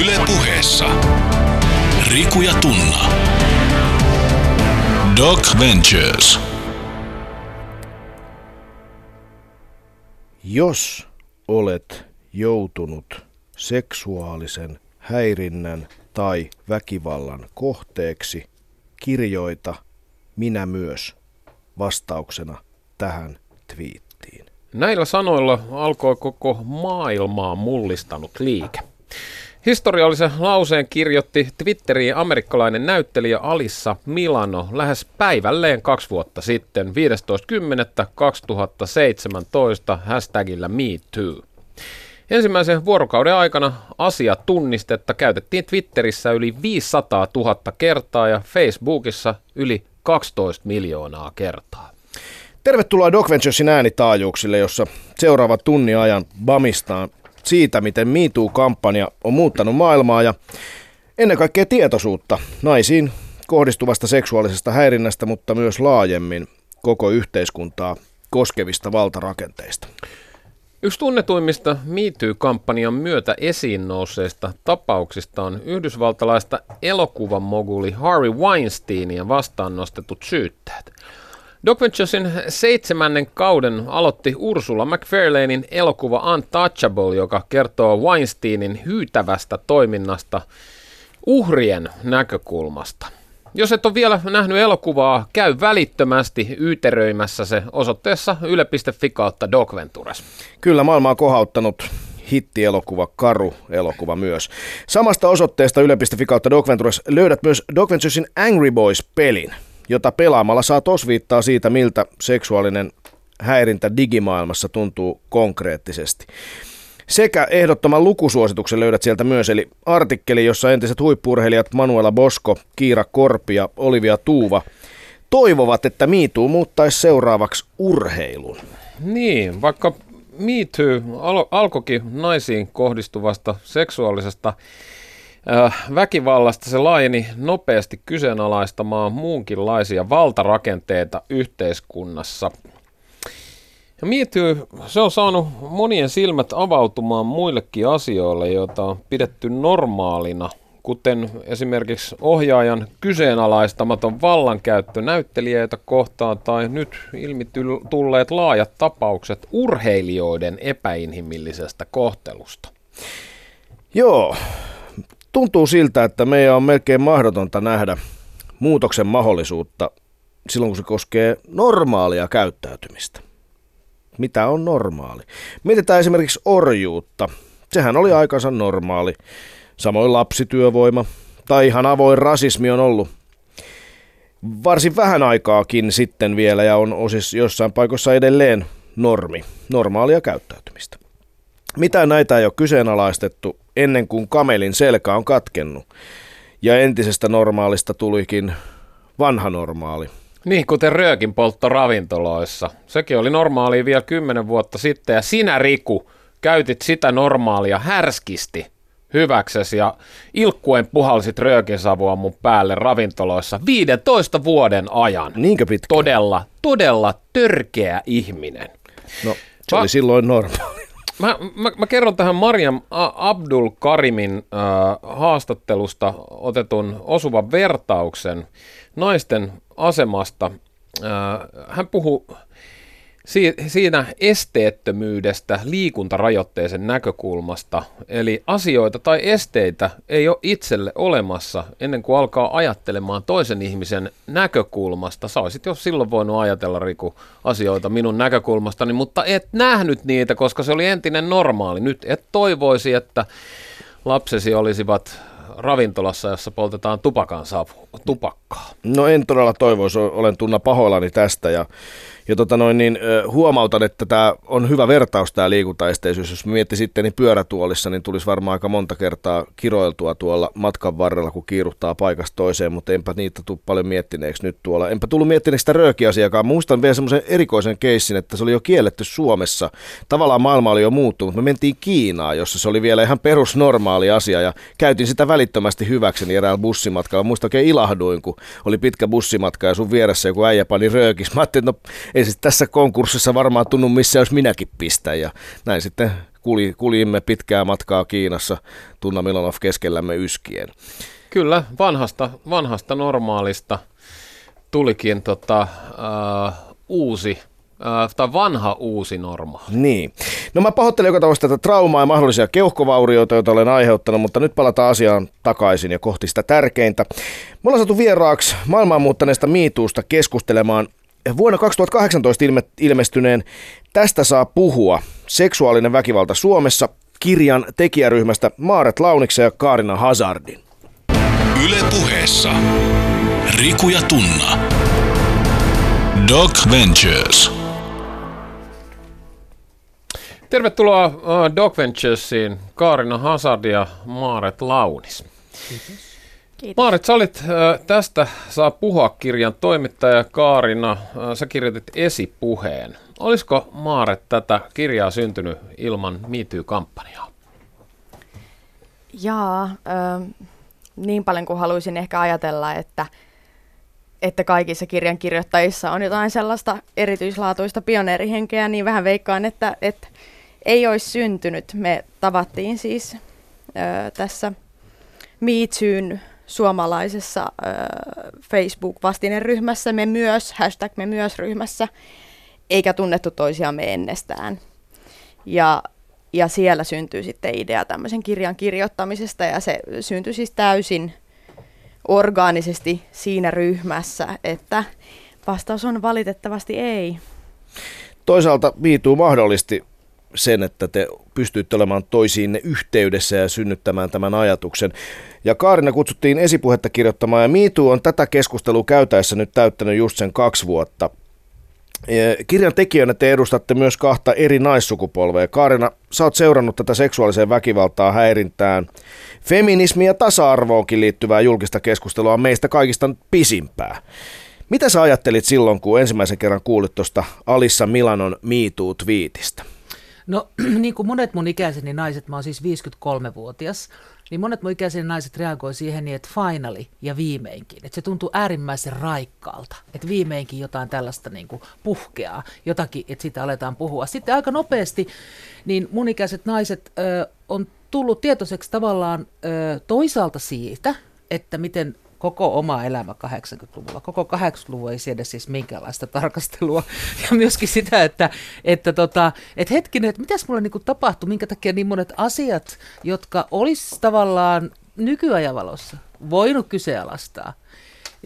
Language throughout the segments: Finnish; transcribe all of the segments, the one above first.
Yle puheessa. Riku ja Tunna. Doc Ventures. Jos olet joutunut seksuaalisen häirinnän tai väkivallan kohteeksi, kirjoita minä myös vastauksena tähän twiittiin. Näillä sanoilla alkoi koko maailmaa mullistanut liike. Historiallisen lauseen kirjoitti Twitteriin amerikkalainen näyttelijä Alissa Milano lähes päivälleen kaksi vuotta sitten 15.10.2017 hashtagillä MeToo. Ensimmäisen vuorokauden aikana asiatunnistetta käytettiin Twitterissä yli 500 000 kertaa ja Facebookissa yli 12 miljoonaa kertaa. Tervetuloa Doc Venturesin äänitaajuuksille, jossa seuraava tunnin ajan bamistaan siitä, miten MeToo-kampanja on muuttanut maailmaa ja ennen kaikkea tietoisuutta naisiin kohdistuvasta seksuaalisesta häirinnästä, mutta myös laajemmin koko yhteiskuntaa koskevista valtarakenteista. Yksi tunnetuimmista MeToo-kampanjan myötä esiin nousseista tapauksista on yhdysvaltalaista elokuvan moguli Harvey Weinsteinia vastaan nostetut syytteet. Doc Venturesin seitsemännen kauden aloitti Ursula McFarlanein elokuva Untouchable, joka kertoo Weinsteinin hyytävästä toiminnasta uhrien näkökulmasta. Jos et ole vielä nähnyt elokuvaa, käy välittömästi yteröimässä se osoitteessa yle.fi kautta Docventures. Kyllä maailmaa on kohauttanut hittielokuva, Karu-elokuva myös. Samasta osoitteesta yle.fi kautta Docventures löydät myös Docventuresin Angry Boys-pelin, jota pelaamalla saa osviittaa siitä, miltä seksuaalinen häirintä digimaailmassa tuntuu konkreettisesti. Sekä ehdottoman lukusuosituksen löydät sieltä myös, eli artikkeli, jossa entiset huippurheilijat Manuela Bosko, Kiira Korpi ja Olivia Tuuva toivovat, että MeToo muuttaisi seuraavaksi urheilun. Niin, vaikka MeToo al- alkoikin naisiin kohdistuvasta seksuaalisesta väkivallasta, se laajeni nopeasti kyseenalaistamaan muunkinlaisia valtarakenteita yhteiskunnassa. Ja miettii, se on saanut monien silmät avautumaan muillekin asioille, joita on pidetty normaalina, kuten esimerkiksi ohjaajan kyseenalaistamaton vallankäyttö näyttelijöitä kohtaan tai nyt ilmi tulleet laajat tapaukset urheilijoiden epäinhimillisestä kohtelusta. Joo, tuntuu siltä, että meidän on melkein mahdotonta nähdä muutoksen mahdollisuutta silloin, kun se koskee normaalia käyttäytymistä mitä on normaali. Mietitään esimerkiksi orjuutta. Sehän oli aikansa normaali. Samoin lapsityövoima tai ihan avoin rasismi on ollut varsin vähän aikaakin sitten vielä ja on osis jossain paikoissa edelleen normi, normaalia käyttäytymistä. Mitä näitä ei ole kyseenalaistettu ennen kuin kamelin selkä on katkennut ja entisestä normaalista tulikin vanha normaali. Niin, kuten röökin poltto ravintoloissa. Sekin oli normaalia vielä kymmenen vuotta sitten ja sinä Riku käytit sitä normaalia härskisti hyväksesi ja ilkkuen puhalsit röökinsavua mun päälle ravintoloissa 15 vuoden ajan. Niinkö pitkä? Todella, todella törkeä ihminen. No, se Va- oli silloin normaali. Mä, mä, mä kerron tähän Mariam Abdul Karimin äh, haastattelusta otetun osuvan vertauksen naisten asemasta. Hän puhuu siinä esteettömyydestä liikuntarajoitteisen näkökulmasta, eli asioita tai esteitä ei ole itselle olemassa ennen kuin alkaa ajattelemaan toisen ihmisen näkökulmasta. Sä olisit jo silloin voinut ajatella, Riku, asioita minun näkökulmastani, mutta et nähnyt niitä, koska se oli entinen normaali. Nyt et toivoisi, että lapsesi olisivat ravintolassa, jossa poltetaan tupakan savu, tupakkaa? No en todella toivoisi, olen tunna pahoillani tästä ja ja tota noin, niin, huomautan, että tämä on hyvä vertaus tämä liikuntaesteisyys. Jos mietti sitten niin pyörätuolissa, niin tulisi varmaan aika monta kertaa kiroiltua tuolla matkan varrella, kun kiiruttaa paikasta toiseen, mutta enpä niitä tule paljon miettineeksi nyt tuolla. Enpä tullut miettineeksi sitä röökiasiakaan. Muistan vielä semmoisen erikoisen keissin, että se oli jo kielletty Suomessa. Tavallaan maailma oli jo muuttunut, mutta me mentiin Kiinaan, jossa se oli vielä ihan perusnormaali asia ja käytin sitä välittömästi hyväkseni eräällä bussimatkalla. Muista oikein ilahduin, kun oli pitkä bussimatka ja sun vieressä joku äijä pani röökis. Mä ajattelin, että no ei siis tässä konkurssissa varmaan tunnu missä jos minäkin pistän ja näin sitten kuli, kulimme pitkää matkaa Kiinassa Tunna Milanov keskellämme yskien. Kyllä, vanhasta, vanhasta normaalista tulikin tota, uh, uusi Äh, tai vanha uusi normaali. Niin. No mä pahoittelen joka tavalla tätä traumaa ja mahdollisia keuhkovaurioita, joita olen aiheuttanut, mutta nyt palataan asiaan takaisin ja kohti sitä tärkeintä. Me ollaan saatu vieraaksi maailmaan muuttaneesta miituusta keskustelemaan vuonna 2018 ilme- ilmestyneen Tästä saa puhua, seksuaalinen väkivalta Suomessa, kirjan tekijäryhmästä Maaret Launiksen ja Kaarina Hazardin. Yle puheessa. Riku ja Tunna. Doc Ventures. Tervetuloa uh, Dog Venturesiin, Kaarina Hazard ja Maaret Launis. Kiitos. Kiitos. Maaret, sä olit tästä Saa puhua kirjan toimittaja Kaarina. Sä kirjoitit esipuheen. Olisiko Maaret tätä kirjaa syntynyt ilman MeToo-kampanjaa? Jaa, äh, niin paljon kuin haluaisin ehkä ajatella, että, että kaikissa kirjan kirjoittajissa on jotain sellaista erityislaatuista pioneerihenkeä, niin vähän veikkaan, että, että ei olisi syntynyt. Me tavattiin siis ö, tässä Meetsyyn suomalaisessa ö, Facebook-vastineryhmässä, me myös, hashtag me myös ryhmässä, eikä tunnettu toisiamme ennestään. Ja, ja siellä syntyi sitten idea tämmöisen kirjan kirjoittamisesta, ja se syntyi siis täysin orgaanisesti siinä ryhmässä, että vastaus on valitettavasti ei. Toisaalta Viituu mahdollisti sen, että te pystyitte olemaan toisiinne yhteydessä ja synnyttämään tämän ajatuksen. Ja Kaarina kutsuttiin esipuhetta kirjoittamaan ja Miitu on tätä keskustelua käytäessä nyt täyttänyt just sen kaksi vuotta. Kirjan tekijöinä te edustatte myös kahta eri naissukupolvea. Kaarina, sä oot seurannut tätä seksuaaliseen väkivaltaa, häirintään, feminismiin ja tasa-arvoonkin liittyvää julkista keskustelua meistä kaikista pisimpää. Mitä sä ajattelit silloin, kun ensimmäisen kerran kuulit tuosta Alissa Milanon MeToo-twiitistä? No niin kuin monet mun ikäiseni naiset, mä oon siis 53-vuotias, niin monet mun ikäiseni naiset reagoi siihen niin, että finally ja viimeinkin. Että se tuntuu äärimmäisen raikkaalta, että viimeinkin jotain tällaista niin kuin puhkeaa, jotakin, että siitä aletaan puhua. Sitten aika nopeasti, niin mun ikäiset naiset ö, on tullut tietoiseksi tavallaan ö, toisaalta siitä, että miten koko oma elämä 80-luvulla. Koko 80-luvun ei siedä siis minkäänlaista tarkastelua. Ja myöskin sitä, että, että, tota, että hetkinen, että mitäs mulle niin tapahtui, minkä takia niin monet asiat, jotka olisi tavallaan nykyajan valossa voinut kyseenalaistaa,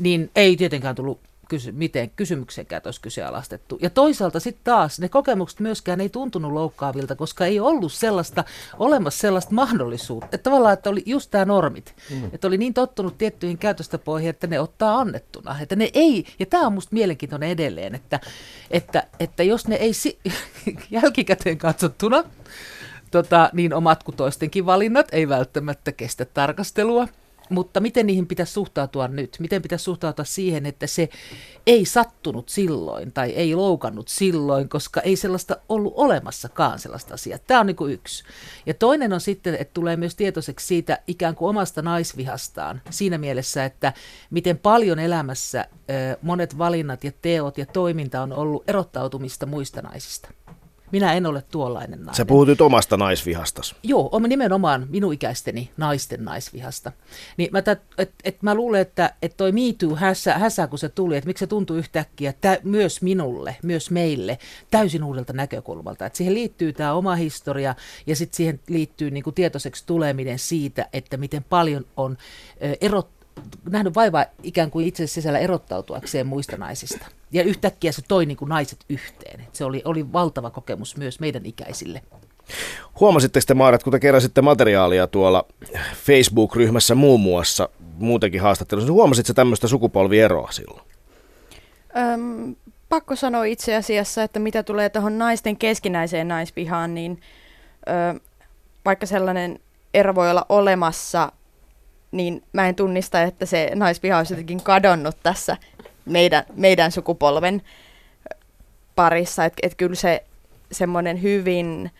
niin ei tietenkään tullut kysy- miten kysymyksenkään olisi kyseenalaistettu. Ja toisaalta sitten taas ne kokemukset myöskään ei tuntunut loukkaavilta, koska ei ollut sellaista, olemassa sellaista mahdollisuutta. Että tavallaan, että oli just tämä normit. Mm. Että oli niin tottunut tiettyihin käytöstapoihin, että ne ottaa annettuna. Että ne ei, ja tämä on musta mielenkiintoinen edelleen, että, että, että jos ne ei si- jälkikäteen katsottuna, tota, niin omat kuin toistenkin valinnat ei välttämättä kestä tarkastelua – mutta miten niihin pitäisi suhtautua nyt? Miten pitäisi suhtautua siihen, että se ei sattunut silloin tai ei loukannut silloin, koska ei sellaista ollut olemassakaan sellaista asiaa. Tämä on niin kuin yksi. Ja toinen on sitten, että tulee myös tietoiseksi siitä ikään kuin omasta naisvihastaan siinä mielessä, että miten paljon elämässä monet valinnat ja teot ja toiminta on ollut erottautumista muista naisista. Minä en ole tuollainen nainen. Sä puhut nyt omasta naisvihastas. Joo, on nimenomaan minun ikäisteni naisten naisvihasta. Niin mä, et, et, et mä luulen, että et toi Me Too häsä, häsä, kun se tuli, että miksi se tuntui yhtäkkiä tä, myös minulle, myös meille, täysin uudelta näkökulmalta. Et siihen liittyy tämä oma historia ja sitten siihen liittyy niinku tietoiseksi tuleminen siitä, että miten paljon on erot, nähnyt vaivaa ikään kuin itse sisällä erottautuakseen muista naisista. Ja yhtäkkiä se toi niin kuin naiset yhteen. Se oli, oli valtava kokemus myös meidän ikäisille. Huomasitteko te Maarat, kun te keräsitte materiaalia tuolla Facebook-ryhmässä muun muassa, muutenkin haastattelussa, niin huomasitko tämmöistä sukupolvieroa silloin? Öm, pakko sanoa itse asiassa, että mitä tulee tuohon naisten keskinäiseen naisvihaan, niin ö, vaikka sellainen ero voi olla olemassa, niin mä en tunnista, että se naisviha olisi jotenkin kadonnut tässä meidän, meidän sukupolven parissa. Että et kyllä se semmoinen hyvin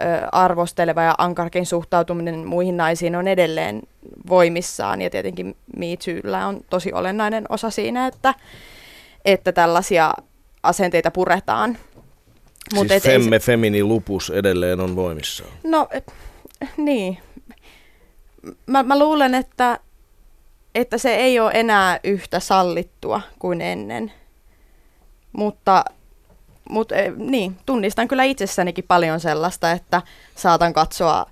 ö, arvosteleva ja ankarkin suhtautuminen muihin naisiin on edelleen voimissaan. Ja tietenkin Me on tosi olennainen osa siinä, että, että tällaisia asenteita puretaan. Mut siis et femme, se... femini lupus edelleen on voimissaan. No, et, niin. Mä, mä luulen, että, että se ei ole enää yhtä sallittua kuin ennen. Mutta, mutta niin, tunnistan kyllä itsessänikin paljon sellaista, että saatan katsoa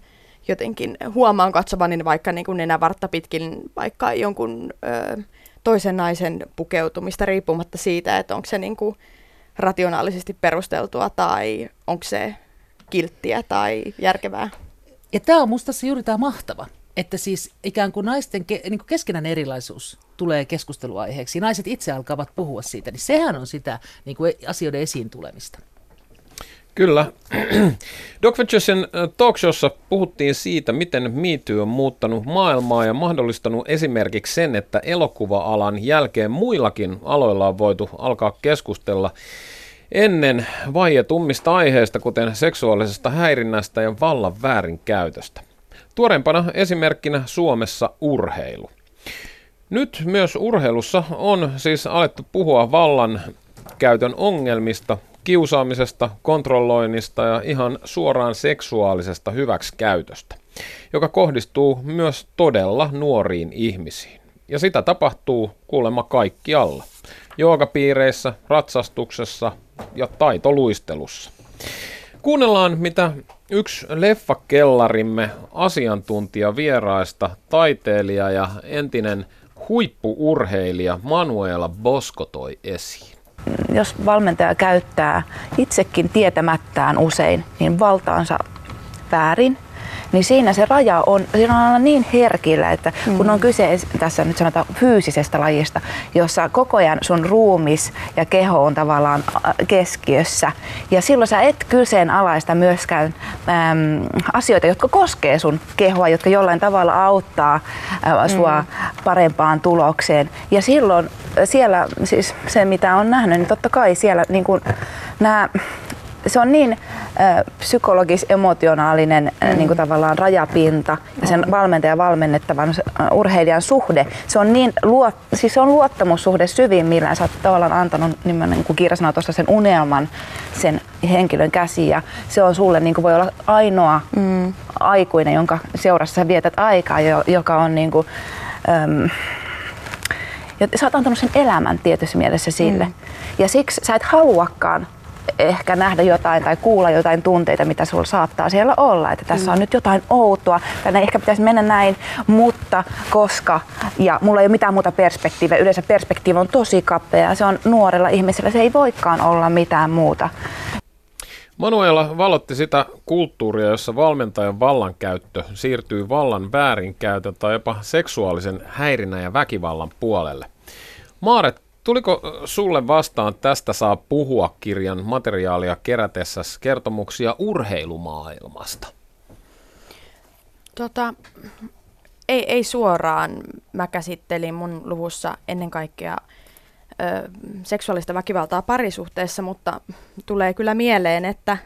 jotenkin, huomaan katsovani vaikka niin kuin nenävartta pitkin vaikka jonkun ö, toisen naisen pukeutumista riippumatta siitä, että onko se niin kuin rationaalisesti perusteltua tai onko se kilttiä tai järkevää. Ja tämä on musta juuri tämä mahtava, että siis ikään kuin naisten ke, niin kuin keskenään erilaisuus tulee keskusteluaiheeksi. Naiset itse alkavat puhua siitä, niin sehän on sitä niin kuin asioiden esiin tulemista. Kyllä. Doc Venturesin äh, talkshowssa puhuttiin siitä, miten MeToo on muuttanut maailmaa ja mahdollistanut esimerkiksi sen, että elokuva-alan jälkeen muillakin aloilla on voitu alkaa keskustella ennen vaietummista aiheista, kuten seksuaalisesta häirinnästä ja vallan väärinkäytöstä. Tuorempana esimerkkinä Suomessa urheilu. Nyt myös urheilussa on siis alettu puhua vallan käytön ongelmista, kiusaamisesta, kontrolloinnista ja ihan suoraan seksuaalisesta hyväksikäytöstä, joka kohdistuu myös todella nuoriin ihmisiin. Ja sitä tapahtuu kuulemma kaikkialla. Joogapiireissä, ratsastuksessa ja taitoluistelussa. Kuunnellaan, mitä yksi leffakellarimme asiantuntija vieraista, taiteilija ja entinen huippuurheilija Manuela Bosko toi esiin. Jos valmentaja käyttää itsekin tietämättään usein niin valtaansa väärin, niin siinä se raja on, siinä on aina niin herkillä, että kun on mm. kyse tässä nyt sanotaan fyysisestä lajista, jossa koko ajan sun ruumis ja keho on tavallaan keskiössä. Ja silloin sä et kyseenalaista myöskään äm, asioita, jotka koskee sun kehoa, jotka jollain tavalla auttaa ä, sua mm. parempaan tulokseen. Ja silloin siellä siis se, mitä on nähnyt, niin totta kai siellä niin kun, nämä se on niin psykologis-emotionaalinen mm. niin kuin tavallaan rajapinta ja sen valmentajan valmennettavan urheilijan suhde. Se on niin luot, siis se on luottamussuhde syvimmillään. Sä oot tavallaan antanut, niin kuin Kiira sanoi tuossa, sen unelman sen henkilön käsiin ja se on sulle niin kuin voi olla ainoa mm. aikuinen, jonka seurassa sä vietät aikaa, joka on niin kuin, äm, ja sä oot antanut sen elämän tietyssä mielessä sille. Mm. Ja siksi sä et haluakaan ehkä nähdä jotain tai kuulla jotain tunteita, mitä sulla saattaa siellä olla. Että tässä on nyt jotain outoa, tänne ehkä pitäisi mennä näin, mutta koska, ja mulla ei ole mitään muuta perspektiiviä, yleensä perspektiivi on tosi kapea, se on nuorella ihmisellä, se ei voikaan olla mitään muuta. Manuela valotti sitä kulttuuria, jossa valmentajan vallankäyttö siirtyy vallan väärinkäytön tai jopa seksuaalisen häirinnän ja väkivallan puolelle. Maaret Tuliko sulle vastaan tästä saa puhua kirjan materiaalia kerätessä kertomuksia urheilumaailmasta? Tota, ei, ei suoraan. Mä käsittelin mun luvussa ennen kaikkea ö, seksuaalista väkivaltaa parisuhteessa, mutta tulee kyllä mieleen, että,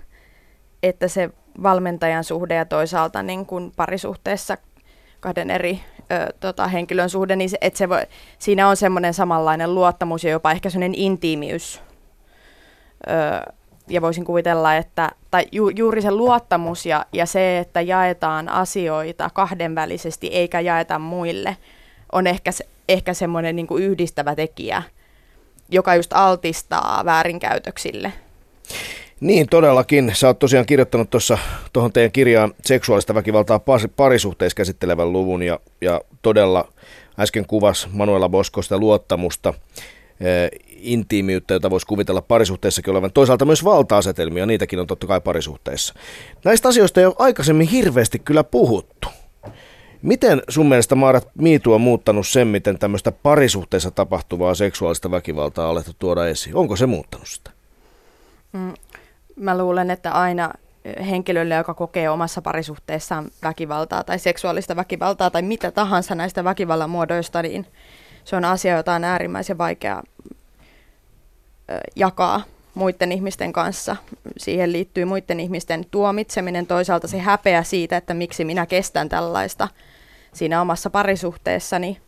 että se valmentajan suhde ja toisaalta niin kuin parisuhteessa kahden eri ö, tota, henkilön suhde, niin se, että se voi, siinä on semmoinen samanlainen luottamus ja jopa ehkä semmoinen intiimiys. Ö, ja voisin kuvitella, että tai ju, juuri se luottamus ja, ja se, että jaetaan asioita kahdenvälisesti eikä jaeta muille, on ehkä, se, ehkä semmoinen niin yhdistävä tekijä, joka just altistaa väärinkäytöksille. Niin, todellakin. Sä oot tosiaan kirjoittanut tuossa tuohon teidän kirjaan seksuaalista väkivaltaa parisuhteissa käsittelevän luvun ja, ja todella äsken kuvas Manuela Bosko sitä luottamusta, eh, intiimiyttä, jota voisi kuvitella parisuhteessakin olevan. Toisaalta myös valta-asetelmia, niitäkin on totta kai parisuhteissa. Näistä asioista ei ole aikaisemmin hirveästi kyllä puhuttu. Miten sun mielestä Maarat Miitu on muuttanut sen, miten tämmöistä parisuhteessa tapahtuvaa seksuaalista väkivaltaa on alettu tuoda esiin? Onko se muuttanut sitä? Mm, mä luulen, että aina henkilölle, joka kokee omassa parisuhteessaan väkivaltaa tai seksuaalista väkivaltaa tai mitä tahansa näistä väkivallan muodoista, niin se on asia, jota on äärimmäisen vaikea jakaa muiden ihmisten kanssa. Siihen liittyy muiden ihmisten tuomitseminen, toisaalta se häpeä siitä, että miksi minä kestän tällaista siinä omassa parisuhteessani.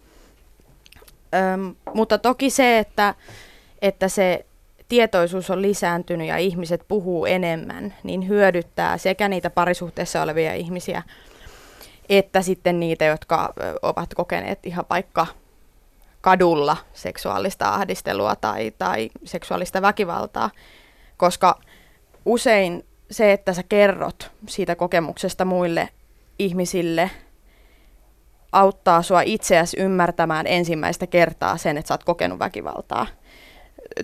Öm, mutta toki se, että, että se tietoisuus on lisääntynyt ja ihmiset puhuu enemmän, niin hyödyttää sekä niitä parisuhteessa olevia ihmisiä, että sitten niitä, jotka ovat kokeneet ihan vaikka kadulla seksuaalista ahdistelua tai, tai seksuaalista väkivaltaa, koska usein se, että sä kerrot siitä kokemuksesta muille ihmisille, auttaa sua itseäsi ymmärtämään ensimmäistä kertaa sen, että sä oot kokenut väkivaltaa.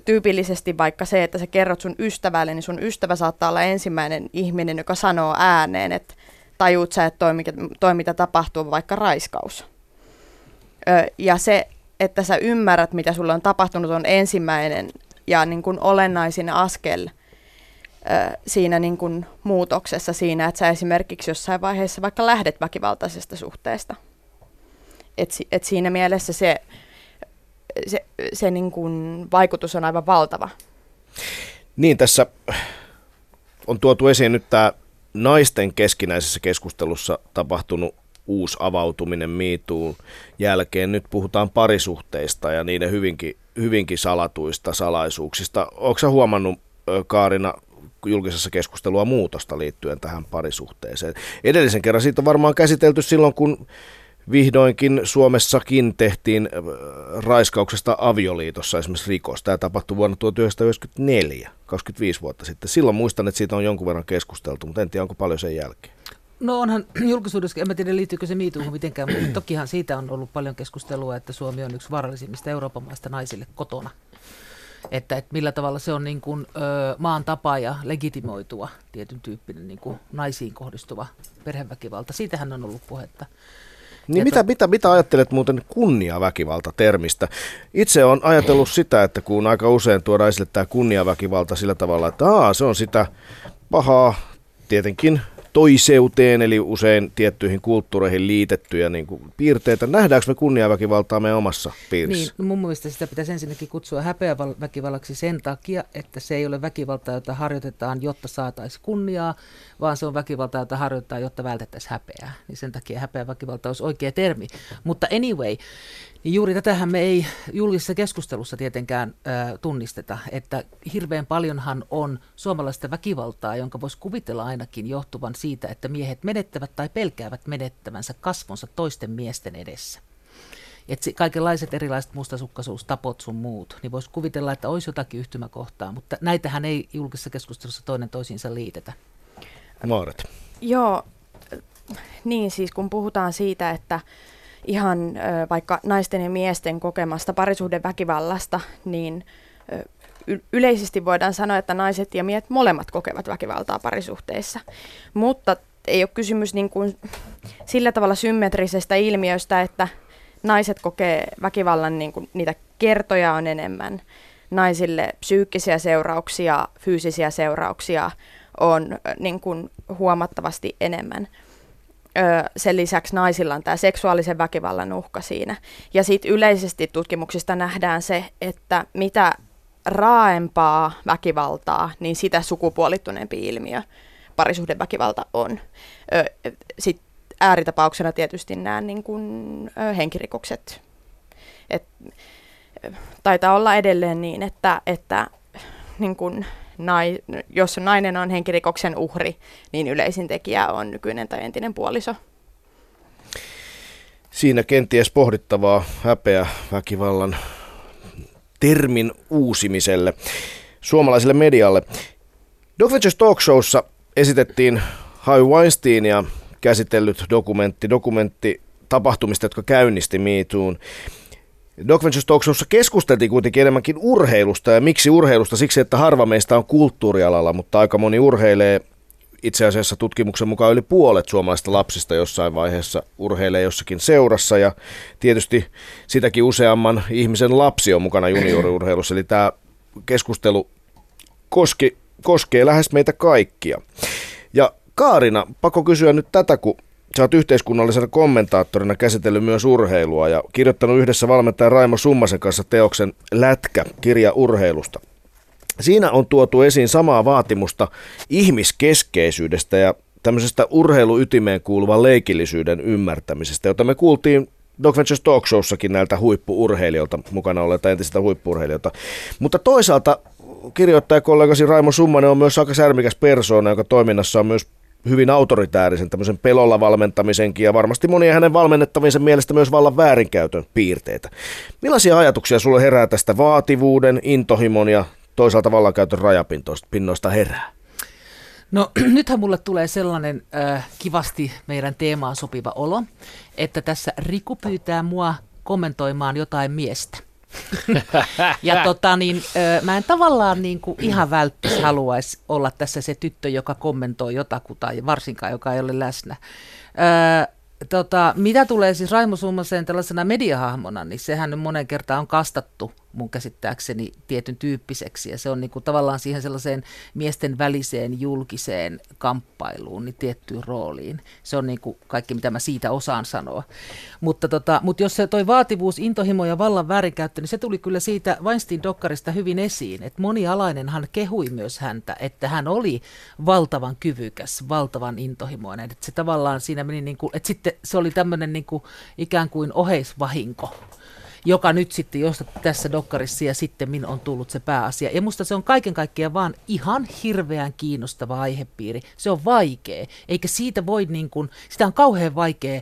Tyypillisesti vaikka se, että sä kerrot sun ystävälle, niin sun ystävä saattaa olla ensimmäinen ihminen, joka sanoo ääneen, että tajuut sä, että toi, mikä, toi mitä tapahtuu, vaikka raiskaus. Ö, ja se, että sä ymmärrät, mitä sulle on tapahtunut, on ensimmäinen ja niin kuin olennaisin askel ö, siinä niin kuin muutoksessa siinä, että sä esimerkiksi jossain vaiheessa vaikka lähdet väkivaltaisesta suhteesta. Et, et siinä mielessä se, se, se niin kuin vaikutus on aivan valtava. Niin, tässä on tuotu esiin nyt tämä naisten keskinäisessä keskustelussa tapahtunut uusi avautuminen miituun jälkeen. Nyt puhutaan parisuhteista ja niiden hyvinkin, hyvinkin salatuista salaisuuksista. Onko huomannut, Kaarina, julkisessa keskustelua muutosta liittyen tähän parisuhteeseen? Edellisen kerran siitä on varmaan käsitelty silloin, kun vihdoinkin Suomessakin tehtiin raiskauksesta avioliitossa esimerkiksi rikos. Tämä tapahtui vuonna 1994, 25 vuotta sitten. Silloin muistan, että siitä on jonkun verran keskusteltu, mutta en tiedä, onko paljon sen jälkeen. No onhan julkisuudessa, en tiedä liittyykö se miituuhun mitenkään, mutta tokihan siitä on ollut paljon keskustelua, että Suomi on yksi vaarallisimmista Euroopan maista naisille kotona. Että, että millä tavalla se on niin kuin, ö, maan tapa ja legitimoitua tietyn tyyppinen niin kuin naisiin kohdistuva perheväkivalta. Siitähän on ollut puhetta. Niin mitä, mitä, mitä ajattelet muuten kunniaväkivalta-termistä? Itse on ajatellut sitä, että kun aika usein tuodaan esille tämä kunniaväkivalta sillä tavalla, että aa, se on sitä pahaa, tietenkin toiseuteen, eli usein tiettyihin kulttuureihin liitettyjä niin kuin piirteitä. Nähdäänkö me kunniaväkivaltaa meidän omassa piirissä? Niin, no mun mielestä sitä pitäisi ensinnäkin kutsua häpeäväkivallaksi sen takia, että se ei ole väkivaltaa, jota harjoitetaan, jotta saataisiin kunniaa, vaan se on väkivaltaa, jota harjoitetaan, jotta vältettäisiin häpeää. Niin sen takia häpeäväkivalta olisi oikea termi. Mutta anyway, niin juuri tätähän me ei julkisessa keskustelussa tietenkään äh, tunnisteta, että hirveän paljonhan on suomalaista väkivaltaa, jonka voisi kuvitella ainakin johtuvan siitä, että miehet menettävät tai pelkäävät menettävänsä kasvonsa toisten miesten edessä. Että kaikenlaiset erilaiset mustasukkaisuus, tapot sun muut, niin voisi kuvitella, että olisi jotakin yhtymäkohtaa, mutta näitähän ei julkisessa keskustelussa toinen toisiinsa liitetä. Maaret. Joo, niin siis kun puhutaan siitä, että ihan vaikka naisten ja miesten kokemasta parisuhdeväkivallasta, niin yleisesti voidaan sanoa, että naiset ja miehet molemmat kokevat väkivaltaa parisuhteissa. Mutta ei ole kysymys niin kuin sillä tavalla symmetrisestä ilmiöstä, että naiset kokee väkivallan, niin kuin niitä kertoja on enemmän. Naisille psyykkisiä seurauksia, fyysisiä seurauksia on niin kuin huomattavasti enemmän sen lisäksi naisilla on tämä seksuaalisen väkivallan uhka siinä. Ja sitten yleisesti tutkimuksista nähdään se, että mitä raaempaa väkivaltaa, niin sitä sukupuolittuneempi ilmiö parisuhdeväkivalta on. Sitten ääritapauksena tietysti nämä niin kuin, henkirikokset. Et, taitaa olla edelleen niin, että, että niin kuin, nai, jos nainen on henkirikoksen uhri, niin yleisin tekijä on nykyinen tai entinen puoliso. Siinä kenties pohdittavaa häpeä väkivallan termin uusimiselle suomalaiselle medialle. Doc Ventures Talk Showssa esitettiin Harvey Weinsteinia käsitellyt dokumentti, dokumentti tapahtumista, jotka käynnisti miituun. Doc Ventures keskusteltiin kuitenkin enemmänkin urheilusta ja miksi urheilusta? Siksi, että harva meistä on kulttuurialalla, mutta aika moni urheilee itse asiassa tutkimuksen mukaan yli puolet suomalaisista lapsista jossain vaiheessa urheilee jossakin seurassa ja tietysti sitäkin useamman ihmisen lapsi on mukana junioriurheilussa, eli tämä keskustelu koski, koskee lähes meitä kaikkia. Ja Kaarina, pakko kysyä nyt tätä, kun Sä oot yhteiskunnallisena kommentaattorina käsitellyt myös urheilua ja kirjoittanut yhdessä valmentaja Raimo Summasen kanssa teoksen Lätkä, kirja urheilusta. Siinä on tuotu esiin samaa vaatimusta ihmiskeskeisyydestä ja tämmöisestä urheiluytimeen kuuluvan leikillisyyden ymmärtämisestä, jota me kuultiin Dog Ventures Talk Showssakin näiltä huippuurheilijoilta mukana olleita entisiltä huippuurheilijoilta. Mutta toisaalta kirjoittajakollegasi Raimo Summanen on myös aika särmikäs persoona, joka toiminnassa on myös hyvin autoritäärisen tämmöisen pelolla valmentamisenkin ja varmasti monia hänen valmennettaviensa mielestä myös vallan väärinkäytön piirteitä. Millaisia ajatuksia sulle herää tästä vaativuuden, intohimon ja toisaalta vallankäytön rajapinnoista herää? No nythän mulle tulee sellainen äh, kivasti meidän teemaan sopiva olo, että tässä Riku pyytää mua kommentoimaan jotain miestä. Ja tota, niin, mä en tavallaan niin kuin ihan välttis haluaisi olla tässä se tyttö, joka kommentoi jotakuta, varsinkaan joka ei ole läsnä. Ö, tota, mitä tulee siis Raimo Summaseen tällaisena mediahahmona, niin sehän nyt monen kertaan on kastattu mun käsittääkseni tietyn tyyppiseksi ja se on niinku tavallaan siihen sellaiseen miesten väliseen julkiseen kamppailuun, niin tiettyyn rooliin. Se on niinku kaikki, mitä mä siitä osaan sanoa. Mutta, tota, mutta jos se toi vaativuus, intohimo ja vallan väärinkäyttö, niin se tuli kyllä siitä Weinstein-dokkarista hyvin esiin, että monialainenhan kehui myös häntä, että hän oli valtavan kyvykäs, valtavan intohimoinen, että se tavallaan siinä meni niin kuin, että sitten se oli tämmöinen niin kuin ikään kuin oheisvahinko joka nyt sitten, josta tässä dokkarissa ja sitten on tullut se pääasia. Ja musta se on kaiken kaikkiaan vaan ihan hirveän kiinnostava aihepiiri. Se on vaikea, eikä siitä voi niin kuin, sitä on kauhean vaikea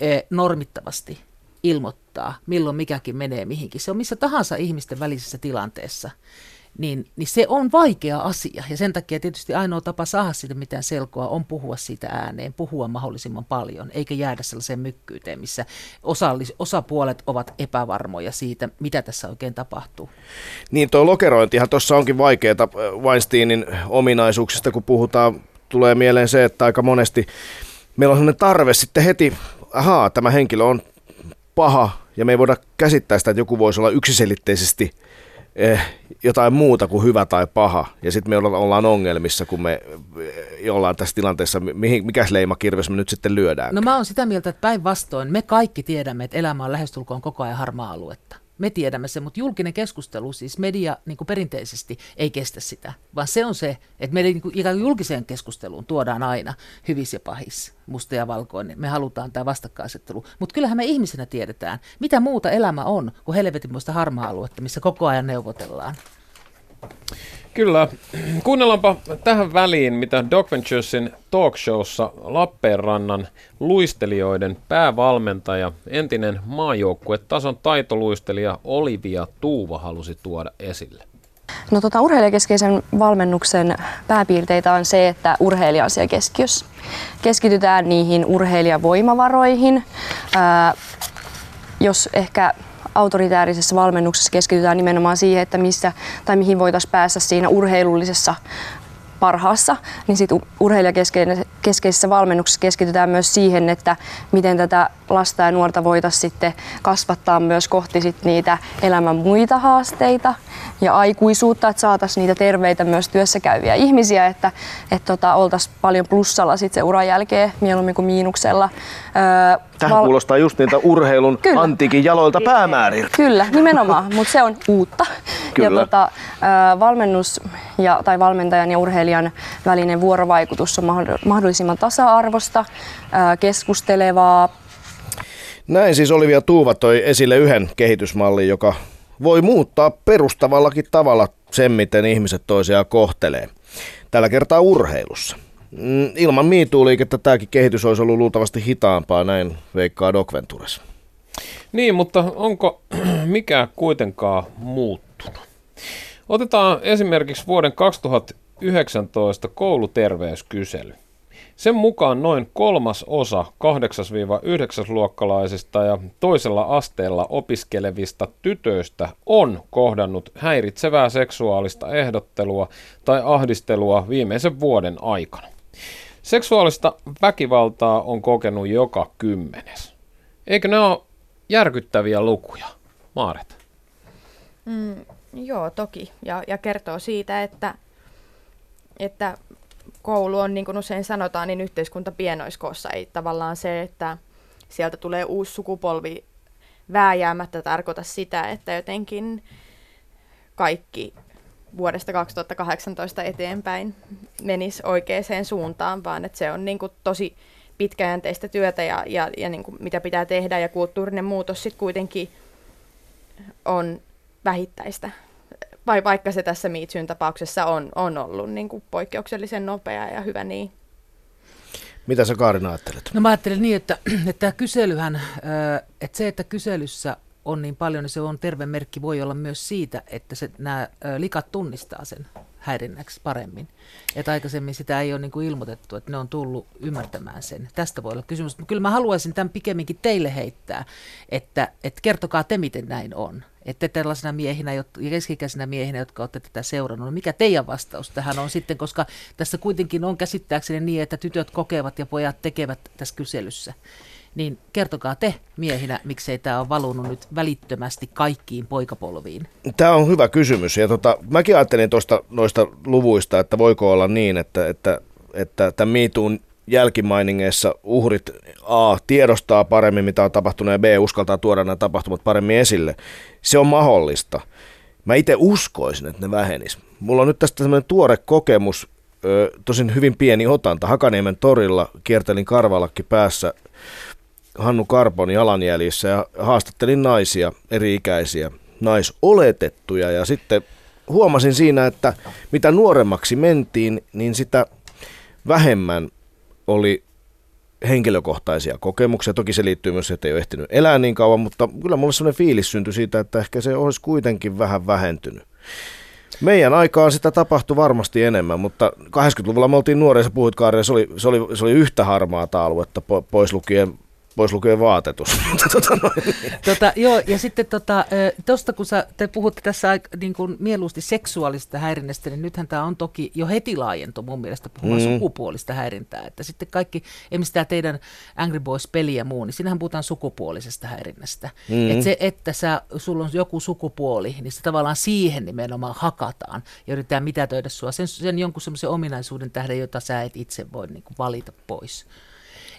eh, normittavasti ilmoittaa, milloin mikäkin menee mihinkin. Se on missä tahansa ihmisten välisessä tilanteessa niin, niin se on vaikea asia. Ja sen takia tietysti ainoa tapa saada siitä mitään selkoa on puhua siitä ääneen, puhua mahdollisimman paljon, eikä jäädä sellaiseen mykkyyteen, missä osallis, osapuolet ovat epävarmoja siitä, mitä tässä oikein tapahtuu. Niin tuo lokerointihan tuossa onkin vaikeaa äh, Weinsteinin ominaisuuksista, kun puhutaan, tulee mieleen se, että aika monesti meillä on sellainen tarve sitten heti, ahaa, tämä henkilö on paha, ja me ei voida käsittää sitä, että joku voisi olla yksiselitteisesti – eh, jotain muuta kuin hyvä tai paha. Ja sitten me ollaan ongelmissa, kun me eh, ollaan tässä tilanteessa, mihin, mikä leimakirves me nyt sitten lyödään. No mä oon sitä mieltä, että päinvastoin me kaikki tiedämme, että elämä on lähestulkoon koko ajan harmaa aluetta me tiedämme sen, mutta julkinen keskustelu, siis media niin kuin perinteisesti ei kestä sitä, vaan se on se, että meidän niin kuin, ikään kuin julkiseen keskusteluun tuodaan aina hyvis ja pahis, musta ja valkoinen. Me halutaan tämä vastakkainasettelu, mutta kyllähän me ihmisenä tiedetään, mitä muuta elämä on kuin helvetinmoista harmaa-aluetta, missä koko ajan neuvotellaan. Kyllä. Kuunnellaanpa tähän väliin, mitä Doc Venturesin talkshowssa Lappeenrannan luistelijoiden päävalmentaja, entinen maajoukkuetason taitoluistelija Olivia Tuuva halusi tuoda esille. No tota, urheilijakeskeisen valmennuksen pääpiirteitä on se, että urheilija on siellä keskiössä. Keskitytään niihin urheilijavoimavaroihin. Ää, jos ehkä autoritäärisessä valmennuksessa keskitytään nimenomaan siihen, että missä tai mihin voitaisiin päästä siinä urheilullisessa parhaassa, niin sitten urheilijakeskeisessä valmennuksessa keskitytään myös siihen, että miten tätä lasta ja nuorta voitaisiin sitten kasvattaa myös kohti sit niitä elämän muita haasteita ja aikuisuutta, että saataisiin niitä terveitä myös työssä käyviä ihmisiä, että, että tota, oltaisiin paljon plussalla sitten se uran jälkeen mieluummin kuin miinuksella. Öö, Tähän val- kuulostaa just niitä urheilun Kyllä. antiikin jaloilta päämääriltä. Kyllä, nimenomaan, mutta se on uutta. Kyllä. Ja tota, valmennus ja, tai valmentajan ja urheilijan välinen vuorovaikutus on mahdollisimman tasa-arvosta, keskustelevaa. Näin siis Olivia Tuuva toi esille yhden kehitysmallin, joka voi muuttaa perustavallakin tavalla sen, miten ihmiset toisiaan kohtelee. Tällä kertaa urheilussa. Ilman MeToo-liikettä tämäkin kehitys olisi ollut luultavasti hitaampaa, näin veikkaa Doc Ventures. Niin, mutta onko mikä kuitenkaan muuttunut? Otetaan esimerkiksi vuoden 2019 kouluterveyskysely. Sen mukaan noin kolmas osa 8-9-luokkalaisista ja toisella asteella opiskelevista tytöistä on kohdannut häiritsevää seksuaalista ehdottelua tai ahdistelua viimeisen vuoden aikana. Seksuaalista väkivaltaa on kokenut joka kymmenes. Eikö ne ole järkyttäviä lukuja, Maaret? Mm, joo, toki. Ja, ja kertoo siitä, että, että koulu on, niin kuin usein sanotaan, niin yhteiskunta pienoiskoossa. Ei tavallaan se, että sieltä tulee uusi sukupolvi vääjäämättä tarkoita sitä, että jotenkin kaikki vuodesta 2018 eteenpäin menisi oikeaan suuntaan, vaan että se on niin kuin tosi pitkäjänteistä työtä ja, ja, ja niin kuin mitä pitää tehdä ja kulttuurinen muutos sitten kuitenkin on vähittäistä. Vai vaikka se tässä Miitsyn tapauksessa on, on ollut niin kuin poikkeuksellisen nopea ja hyvä niin. Mitä sä Kaarina ajattelet? No mä ajattelen niin, että, että tämä kyselyhän, että se, että kyselyssä on niin paljon, niin se on terve merkki voi olla myös siitä, että se, nämä likat tunnistaa sen häirinnäksi paremmin. Että aikaisemmin sitä ei ole niin kuin ilmoitettu, että ne on tullut ymmärtämään sen. Tästä voi olla kysymys. Kyllä mä haluaisin tämän pikemminkin teille heittää, että, että kertokaa te, miten näin on. Että tällaisena miehinä keskikäisenä miehinä, jotka olette tätä seurannut, mikä teidän vastaus tähän on sitten, koska tässä kuitenkin on käsittääkseni niin, että tytöt kokevat ja pojat tekevät tässä kyselyssä niin kertokaa te miehinä, miksei tämä ole valunut nyt välittömästi kaikkiin poikapolviin. Tämä on hyvä kysymys. Ja tota, mäkin ajattelin tuosta noista luvuista, että voiko olla niin, että, että, että tämän jälkimainingeissa uhrit A tiedostaa paremmin, mitä on tapahtunut, ja B uskaltaa tuoda nämä tapahtumat paremmin esille. Se on mahdollista. Mä itse uskoisin, että ne vähenis. Mulla on nyt tästä sellainen tuore kokemus, tosin hyvin pieni otanta. Hakaniemen torilla kiertelin karvalakki päässä Hannu Karpon jalanjäljissä ja haastattelin naisia, eri-ikäisiä, naisoletettuja ja sitten huomasin siinä, että mitä nuoremmaksi mentiin, niin sitä vähemmän oli henkilökohtaisia kokemuksia. Toki se liittyy myös, että ei ole ehtinyt elää niin kauan, mutta kyllä mulle sellainen fiilis syntyi siitä, että ehkä se olisi kuitenkin vähän vähentynyt. Meidän aikaan sitä tapahtui varmasti enemmän, mutta 80-luvulla me oltiin nuoria, sä puhuit Kaari, se oli, se, oli, se oli yhtä harmaata aluetta, pois lukien pois lukee vaatetus. tota, tota, joo, ja sitten tuosta, tota, kun sä, te puhutte tässä niin kuin mieluusti seksuaalista häirinnästä, niin nythän tämä on toki jo heti laajentu mun mielestä puhumaan mm. sukupuolista häirintää. Että sitten kaikki, esimerkiksi tämä teidän Angry Boys-peli ja muu, niin siinähän puhutaan sukupuolisesta häirinnästä. Mm. Että se, että sä, sulla on joku sukupuoli, niin se tavallaan siihen nimenomaan hakataan ja yritetään mitätöidä sua sen, sen jonkun semmoisen ominaisuuden tähden, jota sä et itse voi niin kuin valita pois.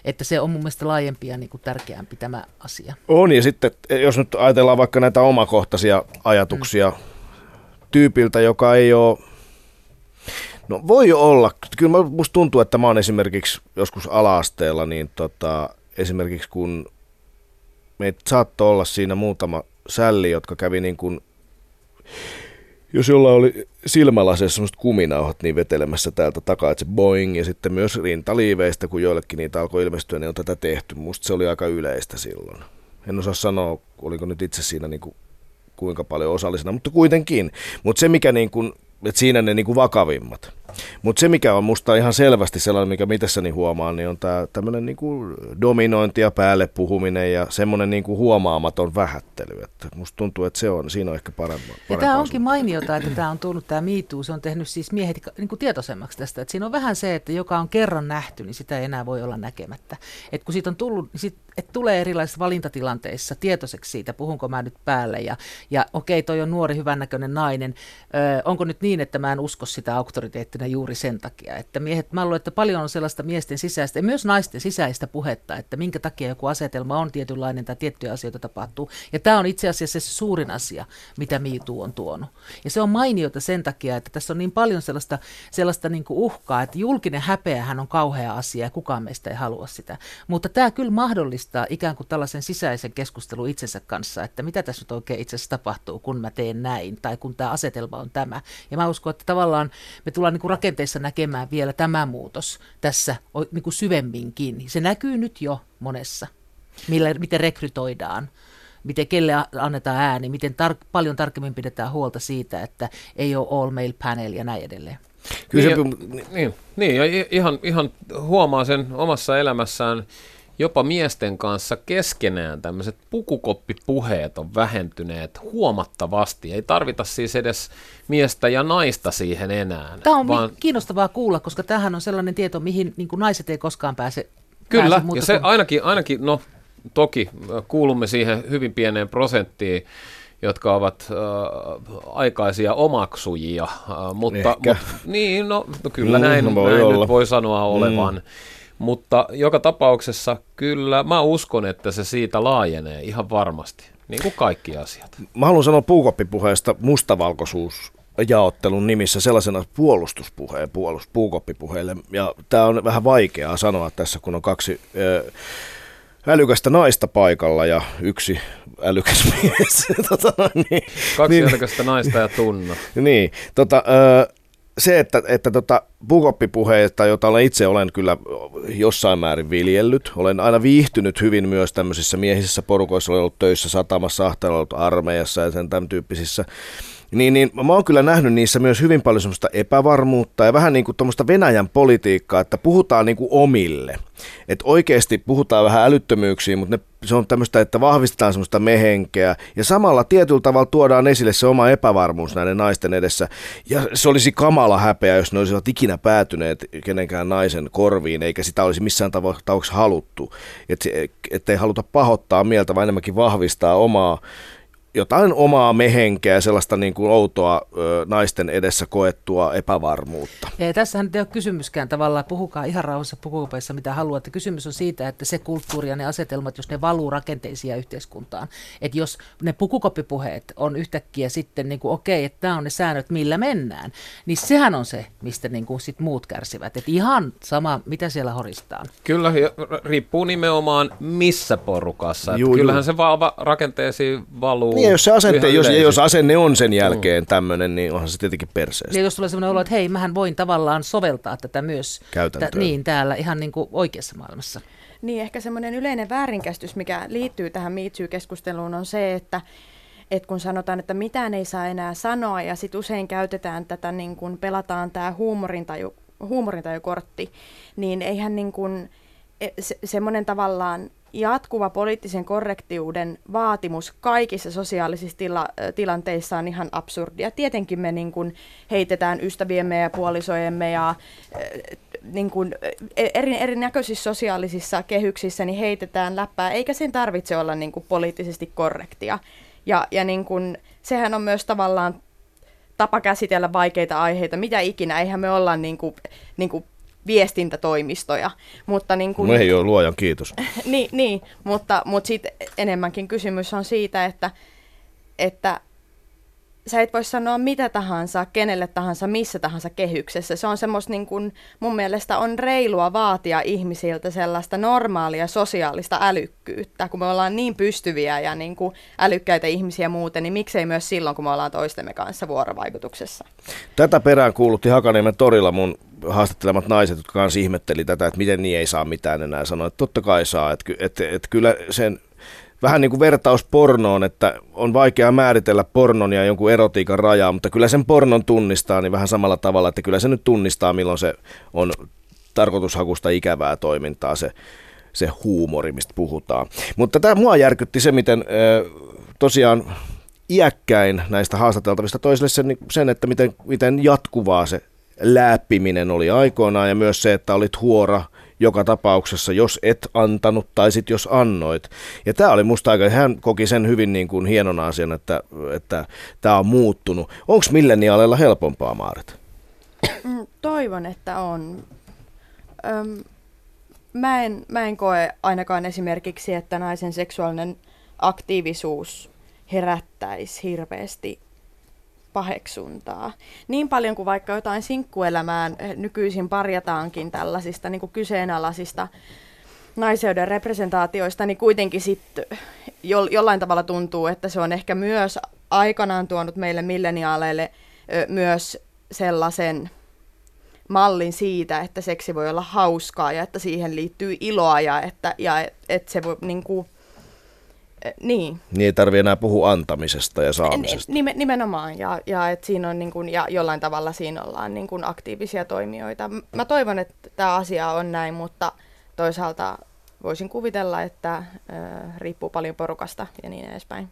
Että se on mun mielestä laajempi ja niin kuin tärkeämpi tämä asia. On, ja sitten jos nyt ajatellaan vaikka näitä omakohtaisia ajatuksia mm. tyypiltä, joka ei ole No voi olla. Kyllä musta tuntuu, että mä oon esimerkiksi joskus ala-asteella, niin tota, esimerkiksi kun meitä saattoi olla siinä muutama sälli, jotka kävi niin kuin jos jolla oli silmälaseissa semmoiset kuminauhat niin vetelemässä täältä takaa, että se boing ja sitten myös rintaliiveistä, kun joillekin niitä alkoi ilmestyä, niin on tätä tehty. Musta se oli aika yleistä silloin. En osaa sanoa, oliko nyt itse siinä niin kuin, kuinka paljon osallisena, mutta kuitenkin. Mutta se, mikä niin kuin, että siinä ne niin kuin vakavimmat. Mutta se, mikä on musta ihan selvästi sellainen, mikä itsessäni huomaan, niin on tämä tämmöinen niinku dominointi ja päälle puhuminen ja semmoinen niinku huomaamaton vähättely. Että musta tuntuu, että se on, siinä on ehkä parempi. Ja tämä onkin mainiota, että tämä on tullut tämä MeToo, se on tehnyt siis miehet niinku tietoisemmaksi tästä. Että siinä on vähän se, että joka on kerran nähty, niin sitä ei enää voi olla näkemättä. Et kun siitä on tullut, niin sit, et tulee erilaisissa valintatilanteissa tietoiseksi siitä, puhunko mä nyt päälle ja, ja okei, toi on nuori hyvännäköinen nainen. Ö, onko nyt niin, että mä en usko sitä auktoriteettina juuri sen takia, että miehet, mä luulen, että paljon on sellaista miesten sisäistä ja myös naisten sisäistä puhetta, että minkä takia joku asetelma on tietynlainen tai tiettyjä asioita tapahtuu. Ja tämä on itse asiassa se suurin asia, mitä miitu on tuonut. Ja se on mainiota sen takia, että tässä on niin paljon sellaista, sellaista niin kuin uhkaa, että julkinen häpeähän on kauhea asia ja kukaan meistä ei halua sitä. Mutta tämä kyllä mahdollistaa ikään kuin tällaisen sisäisen keskustelun itsensä kanssa, että mitä tässä nyt oikein itse asiassa tapahtuu, kun mä teen näin tai kun tämä asetelma on tämä. Ja mä uskon, että tavallaan me tullaan niin kuin rakenteessa näkemään vielä tämä muutos tässä niin kuin syvemminkin. Se näkyy nyt jo monessa, millä, miten rekrytoidaan miten kelle annetaan ääni, miten tar- paljon tarkemmin pidetään huolta siitä, että ei ole all male panel ja näin edelleen. Kyllä niin, se, niin, niin, ja ihan, ihan huomaa sen omassa elämässään jopa miesten kanssa keskenään tämmöiset pukukoppipuheet on vähentyneet huomattavasti. Ei tarvita siis edes miestä ja naista siihen enää. Tämä on vaan... kiinnostavaa kuulla, koska tähän on sellainen tieto, mihin niin kuin naiset ei koskaan pääse. Kyllä, pääse ja se kuin... ainakin, ainakin, no toki kuulumme siihen hyvin pieneen prosenttiin, jotka ovat äh, aikaisia omaksujia, äh, mutta, mutta niin, no, no kyllä mm, näin, näin nyt voi sanoa olevan. Mm. Mutta joka tapauksessa kyllä mä uskon, että se siitä laajenee ihan varmasti, niin kuin kaikki asiat. Mä haluan sanoa puukoppipuheesta mustavalkoisuus jaottelun nimissä sellaisena puolustuspuheen, puolust, puukoppipuheelle. Ja tämä on vähän vaikeaa sanoa tässä, kun on kaksi ö, älykästä naista paikalla ja yksi älykäs mies. tota, niin, Kaksi niin, älykästä naista ja tunno. niin, tota, ö, se, että, että tota, puukoppipuheita, jota olen itse olen kyllä jossain määrin viljellyt, olen aina viihtynyt hyvin myös tämmöisissä miehisissä porukoissa, olen ollut töissä satamassa, ahtaalla ollut armeijassa ja sen tämän tyyppisissä niin, niin mä oon kyllä nähnyt niissä myös hyvin paljon semmoista epävarmuutta ja vähän niin kuin tuommoista Venäjän politiikkaa, että puhutaan niin kuin omille. Että oikeasti puhutaan vähän älyttömyyksiä, mutta ne, se on tämmöistä, että vahvistetaan semmoista mehenkeä ja samalla tietyllä tavalla tuodaan esille se oma epävarmuus näiden naisten edessä. Ja se olisi kamala häpeä, jos ne olisivat ikinä päätyneet kenenkään naisen korviin, eikä sitä olisi missään tapauksessa haluttu. Että ei haluta pahoittaa mieltä, vaan enemmänkin vahvistaa omaa jotain omaa mehenkeä sellaista niin kuin outoa ö, naisten edessä koettua epävarmuutta. Ja tässähän ei ole kysymyskään tavallaan, puhukaa ihan rauhassa pukukopeissa mitä haluatte. Kysymys on siitä, että se kulttuuri ja ne asetelmat, jos ne valuu rakenteisia yhteiskuntaan. Että jos ne pukukoppipuheet on yhtäkkiä sitten niin kuin okei, että nämä on ne säännöt, millä mennään, niin sehän on se, mistä niin kuin sit muut kärsivät. Että ihan sama, mitä siellä horistaan. Kyllä, riippuu nimenomaan missä porukassa. Juu, kyllähän juu. se valva rakenteisiin valuu niin, jos se asente, jos, jos asenne on sen jälkeen mm. tämmöinen, niin onhan se tietenkin perseestä. Ja jos tulee sellainen olo, että hei, mähän voin tavallaan soveltaa tätä myös t- niin, täällä ihan niin kuin oikeassa maailmassa. Niin, ehkä semmoinen yleinen väärinkäsitys, mikä liittyy tähän MeToo-keskusteluun, on se, että et kun sanotaan, että mitään ei saa enää sanoa, ja sitten usein käytetään tätä, niin kun pelataan tämä huumorintaju, huumorintajukortti, niin eihän niin kun, e, se, semmoinen tavallaan jatkuva poliittisen korrektiuden vaatimus kaikissa sosiaalisissa tila, tilanteissa on ihan absurdia. Tietenkin me niin kuin heitetään ystäviemme ja puolisojemme ja niin kuin eri, erinäköisissä sosiaalisissa kehyksissä niin heitetään läppää, eikä sen tarvitse olla niin kuin poliittisesti korrektia. Ja, ja niin kuin, sehän on myös tavallaan tapa käsitellä vaikeita aiheita, mitä ikinä. Eihän me olla niin kuin, niin kuin viestintätoimistoja. Mutta niin kun, no ei ole luojan kiitos. niin, niin, mutta, mutta sitten enemmänkin kysymys on siitä, että, että sä et voi sanoa mitä tahansa, kenelle tahansa, missä tahansa kehyksessä. Se on semmoista niin kuin, mun mielestä on reilua vaatia ihmisiltä sellaista normaalia sosiaalista älykkyyttä. Kun me ollaan niin pystyviä ja niin kuin älykkäitä ihmisiä muuten, niin miksei myös silloin, kun me ollaan toistemme kanssa vuorovaikutuksessa. Tätä perään kuulutti Hakaniemen torilla mun haastattelemat naiset, jotka kanssa ihmetteli tätä, että miten niin ei saa mitään enää sanoa. Että totta kai saa, että, että, että kyllä sen vähän niin kuin vertaus pornoon, että on vaikea määritellä pornon ja jonkun erotiikan rajaa, mutta kyllä sen pornon tunnistaa niin vähän samalla tavalla, että kyllä se nyt tunnistaa, milloin se on tarkoitushakusta ikävää toimintaa, se, se huumori, mistä puhutaan. Mutta tämä mua järkytti se, miten tosiaan iäkkäin näistä haastateltavista toisille sen, sen että miten, miten jatkuvaa se läppiminen oli aikoinaan ja myös se, että olit huora – joka tapauksessa, jos et antanut tai sitten jos annoit. Ja tämä oli musta aika, hän koki sen hyvin niin kuin hienon asian, että, että tämä on muuttunut. Onko milleniaaleilla helpompaa, Maaret? Mm, toivon, että on. Öm, mä, en, mä en koe ainakaan esimerkiksi, että naisen seksuaalinen aktiivisuus herättäisi hirveästi paheksuntaa. Niin paljon kuin vaikka jotain sinkkuelämään eh, nykyisin parjataankin tällaisista niin kuin kyseenalaisista naiseuden representaatioista, niin kuitenkin sitten jo, jollain tavalla tuntuu, että se on ehkä myös aikanaan tuonut meille milleniaaleille ö, myös sellaisen mallin siitä, että seksi voi olla hauskaa ja että siihen liittyy iloa ja että, ja, että se voi niin kuin, niin. Niin ei tarvitse enää puhua antamisesta ja saamisesta. nimenomaan, ja, ja, et siinä on niin kun, ja jollain tavalla siinä ollaan niin kun aktiivisia toimijoita. Mä toivon, että tämä asia on näin, mutta toisaalta voisin kuvitella, että äh, riippuu paljon porukasta ja niin edespäin.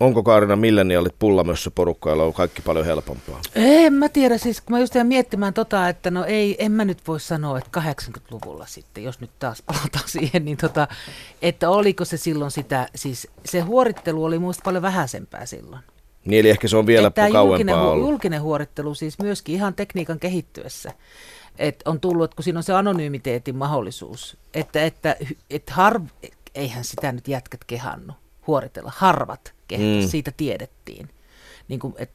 Onko Kaarina milleniaalit pullamössö porukka, jolla on kaikki paljon helpompaa? En mä tiedä, siis kun mä just jäin miettimään tota, että no ei, en mä nyt voi sanoa, että 80-luvulla sitten, jos nyt taas palataan siihen, niin tota, että oliko se silloin sitä, siis se huorittelu oli muista paljon vähäisempää silloin. Niin eli ehkä se on vielä että kauempaa julkinen, ollut. julkinen huorittelu siis myöskin ihan tekniikan kehittyessä. Et on tullut, kun siinä on se anonymiteetin mahdollisuus, että, että, että harv, eihän sitä nyt jätkät kehannu huoritella, harvat kehitys, mm. siitä tiedettiin. Niin kuin, et,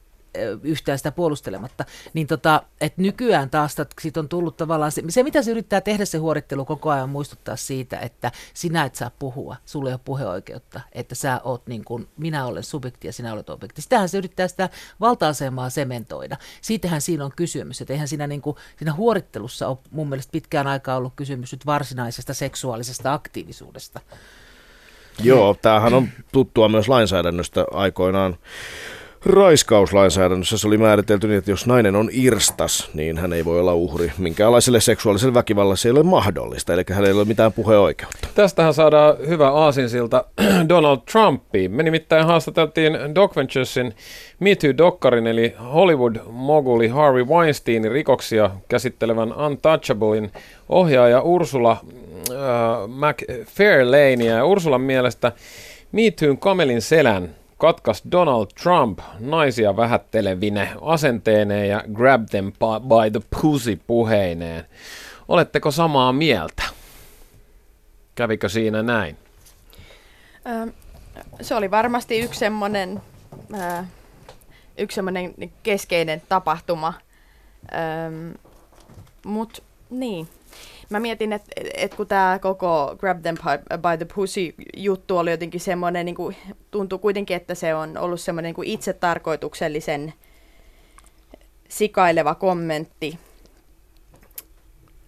yhtään sitä puolustelematta, niin tota, että nykyään taas siitä on tullut tavallaan se, se, mitä se yrittää tehdä se huorittelu koko ajan muistuttaa siitä, että sinä et saa puhua, sulle ei ole puheoikeutta, että sä oot niin kuin, minä olen subjekti ja sinä olet objekti. Sitähän se yrittää sitä valta-asemaa sementoida. Siitähän siinä on kysymys, että eihän siinä, niin kuin, siinä huorittelussa ole mun mielestä pitkään aikaa ollut kysymys nyt varsinaisesta seksuaalisesta aktiivisuudesta. Joo, tämähän on tuttua myös lainsäädännöstä aikoinaan raiskauslainsäädännössä se oli määritelty niin, että jos nainen on irstas, niin hän ei voi olla uhri. Minkäänlaiselle seksuaaliselle väkivallalle se ei ole mahdollista, eli hänellä ei ole mitään puheoikeutta. Tästähän saadaan hyvä aasinsilta Donald Trumpiin. Me nimittäin haastateltiin Doc Venturesin Me Too-dokkarin, eli Hollywood-moguli Harvey Weinsteinin rikoksia käsittelevän Untouchablein ohjaaja Ursula McFairlane. Ja Ursulan mielestä Toon kamelin selän katkas Donald Trump naisia vähättelevine asenteineen ja grab them by the pussy puheineen. Oletteko samaa mieltä? Kävikö siinä näin? se oli varmasti yksi semmoinen, yksi semmoinen keskeinen tapahtuma. Mutta niin, mä mietin, että et kun tämä koko Grab Them by the Pussy juttu oli jotenkin semmoinen, niin kuin, tuntuu kuitenkin, että se on ollut semmoinen niin itse tarkoituksellisen sikaileva kommentti.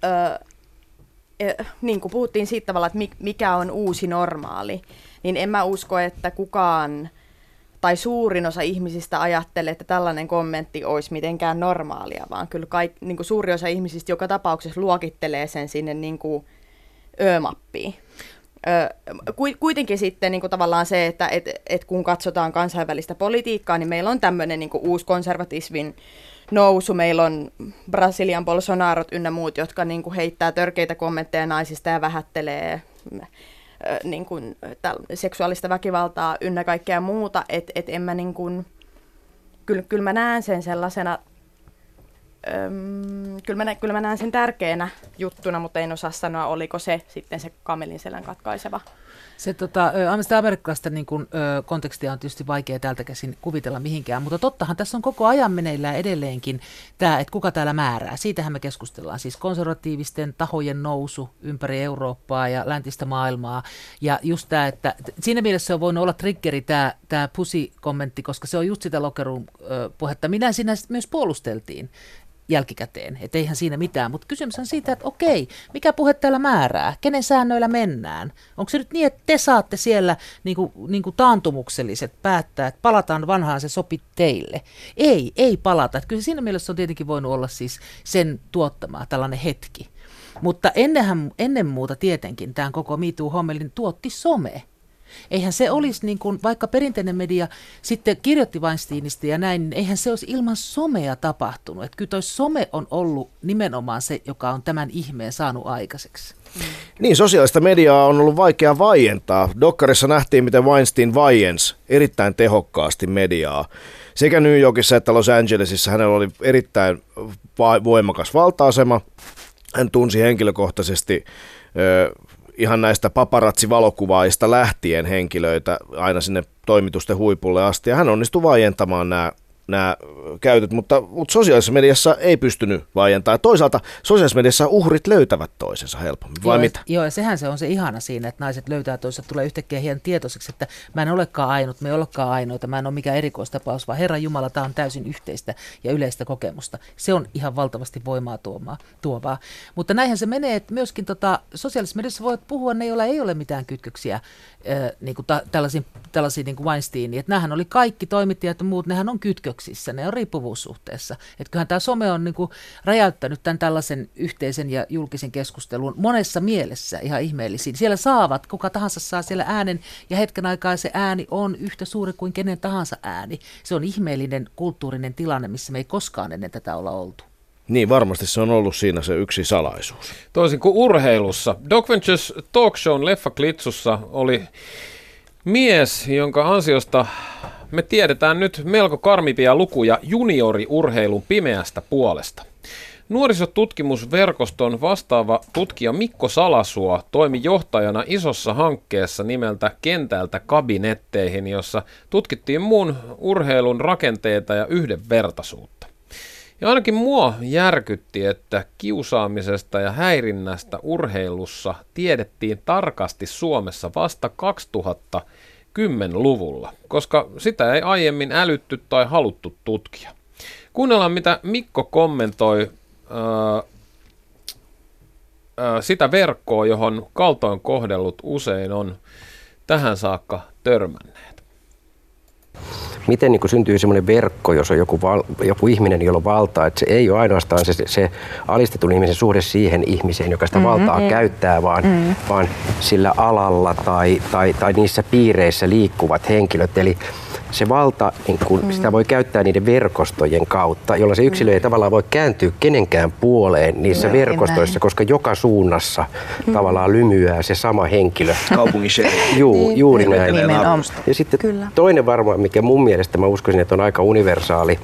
Öö, niin kuin puhuttiin siitä tavalla, että mikä on uusi normaali, niin en mä usko, että kukaan tai suurin osa ihmisistä ajattelee, että tällainen kommentti olisi mitenkään normaalia, vaan kyllä kaik, niin kuin suuri osa ihmisistä joka tapauksessa luokittelee sen sinne niin kuin ö-mappiin. Ö, kuitenkin sitten niin kuin tavallaan se, että et, et kun katsotaan kansainvälistä politiikkaa, niin meillä on tämmöinen niin kuin uusi konservatismin nousu. Meillä on Brasilian Bolsonarot ynnä muut, jotka niin kuin heittää törkeitä kommentteja naisista ja vähättelee niin kuin, seksuaalista väkivaltaa ynnä kaikkea muuta, että et en mä niin kuin, kyllä, kyllä mä näen sen sellaisena, öm, kyllä, mä, kyllä mä näen sen tärkeänä juttuna, mutta en osaa sanoa, oliko se sitten se kamelin selän katkaiseva se tota, sitä amerikkalaista niin kun, ö, kontekstia on tietysti vaikea täältä käsin kuvitella mihinkään, mutta tottahan tässä on koko ajan meneillään edelleenkin tämä, että kuka täällä määrää. Siitähän me keskustellaan. Siis konservatiivisten tahojen nousu ympäri Eurooppaa ja läntistä maailmaa. Ja just tämä, että siinä mielessä se on voinut olla triggeri tämä, tämä pusi-kommentti, koska se on just sitä lokeruun puhetta. Minä siinä myös puolusteltiin jälkikäteen, että eihän siinä mitään, mutta kysymys on siitä, että okei, mikä puhe täällä määrää, kenen säännöillä mennään? Onko se nyt niin, että te saatte siellä niin kuin, niin kuin taantumukselliset päättää, että palataan vanhaan, se sopi teille? Ei, ei palata. Että kyllä siinä mielessä on tietenkin voinut olla siis sen tuottama tällainen hetki. Mutta ennenhän, ennen muuta tietenkin tämän koko MeToo-hommelin tuotti some. Eihän se olisi, niin kuin, vaikka perinteinen media sitten kirjoitti Weinsteinista ja näin, niin eihän se olisi ilman somea tapahtunut. Että kyllä toi some on ollut nimenomaan se, joka on tämän ihmeen saanut aikaiseksi. Niin, sosiaalista mediaa on ollut vaikea vaientaa. Dokkarissa nähtiin, miten Weinstein vaiens erittäin tehokkaasti mediaa. Sekä New Yorkissa että Los Angelesissa hänellä oli erittäin voimakas valta-asema. Hän tunsi henkilökohtaisesti ihan näistä paparazzi-valokuvaista lähtien henkilöitä aina sinne toimitusten huipulle asti. Ja hän onnistui vaientamaan nämä nämä käytöt, mutta, mutta sosiaalisessa mediassa ei pystynyt vaientamaan. Toisaalta sosiaalisessa mediassa uhrit löytävät toisensa helpommin, vai joo, mitä? Joo, ja sehän se on se ihana siinä, että naiset löytää toisensa, tulee yhtäkkiä hieman tietoiseksi, että mä en olekaan ainut, me ei olekaan ainoita, mä en ole mikään erikoistapaus, vaan Herra Jumala, tämä on täysin yhteistä ja yleistä kokemusta. Se on ihan valtavasti voimaa tuomaa, tuovaa. Mutta näinhän se menee, että myöskin tota, sosiaalisessa mediassa voit puhua ne, joilla ei ole mitään kytköksiä niin kuin ta, tällaisiin, tällaisiin niin kuin Weinsteiniin. Että nämähän oli kaikki toimittajat ja muut, nehän on kytköksissä, ne on riippuvuussuhteessa. Että kyllähän tämä some on niin kuin räjäyttänyt tämän tällaisen yhteisen ja julkisen keskustelun monessa mielessä ihan ihmeellisiin. Siellä saavat, kuka tahansa saa siellä äänen ja hetken aikaa se ääni on yhtä suuri kuin kenen tahansa ääni. Se on ihmeellinen kulttuurinen tilanne, missä me ei koskaan ennen tätä olla oltu. Niin, varmasti se on ollut siinä se yksi salaisuus. Toisin kuin urheilussa. Doc Ventures Talk Shown leffaklitsussa oli mies, jonka ansiosta me tiedetään nyt melko karmipia lukuja junioriurheilun pimeästä puolesta. Nuorisotutkimusverkoston vastaava tutkija Mikko Salasuo toimi johtajana isossa hankkeessa nimeltä Kentältä kabinetteihin, jossa tutkittiin muun urheilun rakenteita ja yhdenvertaisuutta. Ja ainakin mua järkytti, että kiusaamisesta ja häirinnästä urheilussa tiedettiin tarkasti Suomessa vasta 2010-luvulla, koska sitä ei aiemmin älytty tai haluttu tutkia. Kuunnellaan, mitä Mikko kommentoi öö, öö, sitä verkkoa, johon kaltoin kohdellut usein on tähän saakka törmänneet. Miten niin syntyy semmoinen verkko, jos on joku, val, joku ihminen, jolla on valtaa, että se ei ole ainoastaan se, se alistetun ihmisen suhde siihen ihmiseen, joka sitä mm-hmm, valtaa käyttää, vaan, mm-hmm. vaan sillä alalla tai, tai, tai niissä piireissä liikkuvat henkilöt. Eli se valta, niin kun, mm. sitä voi käyttää niiden verkostojen kautta, jolla se yksilö ei mm. tavallaan voi kääntyä kenenkään puoleen niissä no, verkostoissa, koska joka suunnassa mm. tavallaan lymyää se sama henkilö. Kaupungin Juu, niin, juuri näin. Ja sitten Kyllä. toinen varmaan, mikä mun mielestä mä uskoisin, että on aika universaali,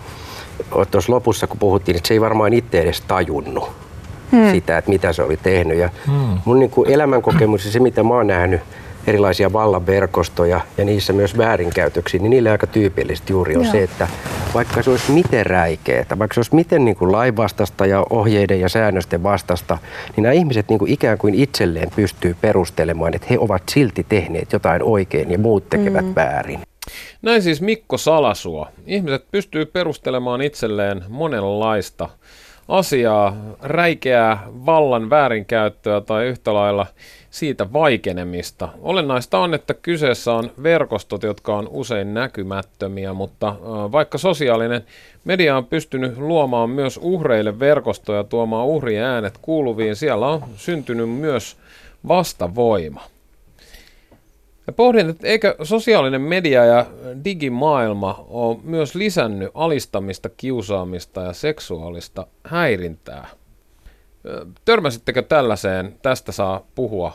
tuossa lopussa kun puhuttiin, että se ei varmaan itse edes tajunnut hmm. sitä, että mitä se oli tehnyt. Ja hmm. mun niin kuin elämänkokemus ja se, mitä mä oon nähnyt, erilaisia vallanverkostoja ja niissä myös väärinkäytöksiä, niin niille aika tyypillistä juuri on Joo. se, että vaikka se olisi miten räikeää, vaikka se olisi miten niin kuin lainvastasta ja ohjeiden ja säännösten vastasta, niin nämä ihmiset niin kuin ikään kuin itselleen pystyy perustelemaan, että he ovat silti tehneet jotain oikein ja muut tekevät mm. väärin. Näin siis Mikko Salasua. Ihmiset pystyy perustelemaan itselleen monenlaista asiaa, räikeää vallan väärinkäyttöä tai yhtä lailla siitä vaikenemista. Olennaista on, että kyseessä on verkostot, jotka on usein näkymättömiä, mutta vaikka sosiaalinen media on pystynyt luomaan myös uhreille verkostoja tuomaan uhrien äänet kuuluviin, siellä on syntynyt myös vastavoima. Ja pohdin, että eikö sosiaalinen media ja digimaailma ole myös lisännyt alistamista, kiusaamista ja seksuaalista häirintää. Törmäsittekö tällaiseen? Tästä saa puhua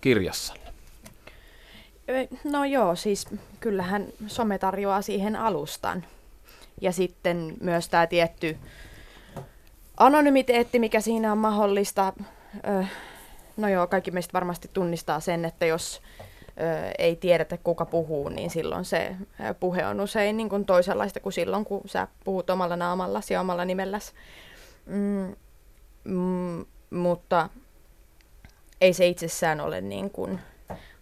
kirjassanne. No joo, siis kyllähän some tarjoaa siihen alustan. Ja sitten myös tämä tietty anonymiteetti, mikä siinä on mahdollista. No joo, kaikki meistä varmasti tunnistaa sen, että jos ei tiedetä kuka puhuu, niin silloin se puhe on usein niin kuin toisenlaista kuin silloin, kun sä puhut omalla naamallasi ja omalla nimelläsi. Mm, mm, mutta ei se itsessään ole niin kuin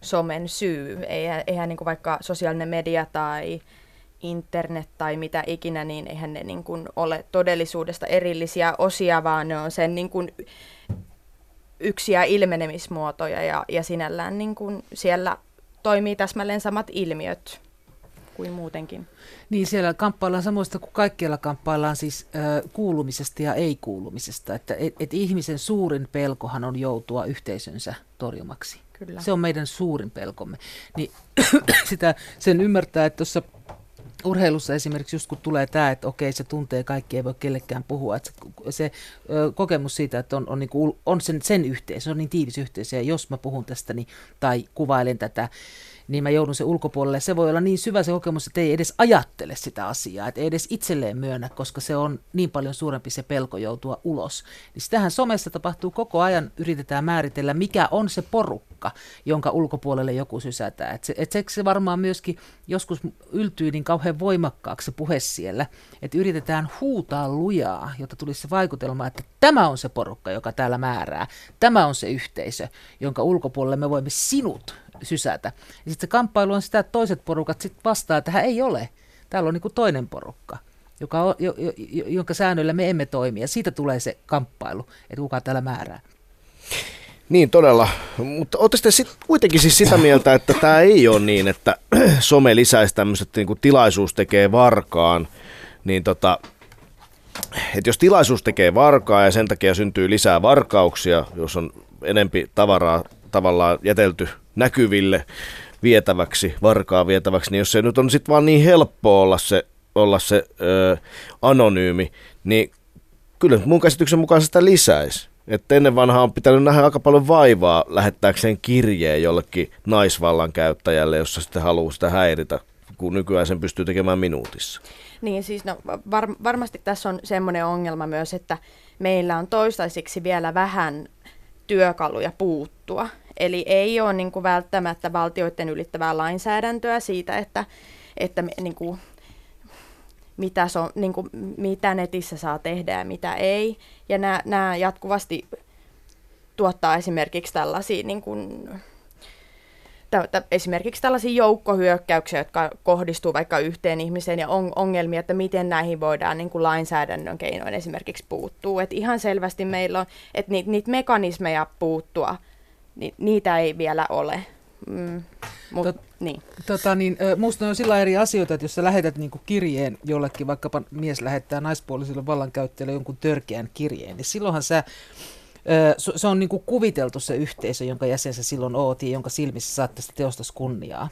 somen syy. Eihän niin kuin vaikka sosiaalinen media tai internet tai mitä ikinä, niin eihän ne niin kuin ole todellisuudesta erillisiä osia, vaan ne on sen niin kuin yksiä ilmenemismuotoja ja, ja sinällään niin kuin siellä toimii täsmälleen samat ilmiöt kuin muutenkin. Niin, siellä kamppaillaan samoista kuin kaikkialla kamppaillaan siis äh, kuulumisesta ja ei-kuulumisesta. Että et, et ihmisen suurin pelkohan on joutua yhteisönsä torjumaksi. Kyllä. Se on meidän suurin pelkomme. Niin sitä, sen ymmärtää, että tuossa urheilussa esimerkiksi just kun tulee tämä, että okei se tuntee kaikki, ei voi kellekään puhua, että se, se ö, kokemus siitä, että on, on, niin kuin, on sen, sen yhteisö, se on niin tiivis yhteisö ja jos mä puhun tästä niin, tai kuvailen tätä, niin mä joudun se ulkopuolelle. Se voi olla niin syvä se kokemus, että ei edes ajattele sitä asiaa, että ei edes itselleen myönnä, koska se on niin paljon suurempi se pelko joutua ulos. Niin sitähän somessa tapahtuu koko ajan, yritetään määritellä, mikä on se porukka, jonka ulkopuolelle joku sysätään. Että se, et se, se varmaan myöskin joskus yltyy niin kauhean voimakkaaksi se puhe siellä, että yritetään huutaa lujaa, jotta tulisi se vaikutelma, että tämä on se porukka, joka täällä määrää. Tämä on se yhteisö, jonka ulkopuolelle me voimme sinut sysätä. Ja sitten se kamppailu on sitä, että toiset porukat sitten vastaa, että ei ole. Täällä on niin kuin toinen porukka, joka on, jo, jo, jonka säännöillä me emme toimi. Ja siitä tulee se kamppailu, että kuka täällä määrää. Niin todella, mutta oletteko sitten kuitenkin siis sitä mieltä, että tämä ei ole niin, että some lisäisi tämmöiset niin kuin tilaisuus tekee varkaan, niin tota, että jos tilaisuus tekee varkaa ja sen takia syntyy lisää varkauksia, jos on enempi tavaraa tavallaan jätelty näkyville vietäväksi, varkaa vietäväksi, niin jos se nyt on sitten vaan niin helppo olla se, olla se ö, anonyymi, niin kyllä mun käsityksen mukaan sitä lisäisi. Että ennen vanhaa on pitänyt nähdä aika paljon vaivaa lähettääkseen kirjeen jollekin naisvallan käyttäjälle, jossa sitten haluaa sitä häiritä kun nykyään sen pystyy tekemään minuutissa. Niin siis no, var, varmasti tässä on semmoinen ongelma myös, että meillä on toistaiseksi vielä vähän työkaluja puuttua. Eli ei ole niin kuin välttämättä valtioiden ylittävää lainsäädäntöä siitä, että, että niin kuin, mitä, so, niin kuin, mitä netissä saa tehdä ja mitä ei. Ja nämä, nämä jatkuvasti tuottaa esimerkiksi tällaisia niin kuin, esimerkiksi tällaisia joukkohyökkäyksiä, jotka kohdistuu vaikka yhteen ihmiseen ja on, ongelmia, että miten näihin voidaan niin kuin lainsäädännön keinoin esimerkiksi puuttua. Et ihan selvästi meillä on, että niitä, niitä mekanismeja puuttua, ni, niitä ei vielä ole. Mm, mut, Tot, niin. Tota, niin, musta on sillä eri asioita, että jos sä lähetät niin kirjeen jollekin, vaikkapa mies lähettää naispuolisille vallankäyttäjille jonkun törkeän kirjeen, niin silloinhan sä se on niin kuin kuviteltu se yhteisö, jonka jäsen silloin oot ja jonka silmissä saat tästä teosta kunniaa.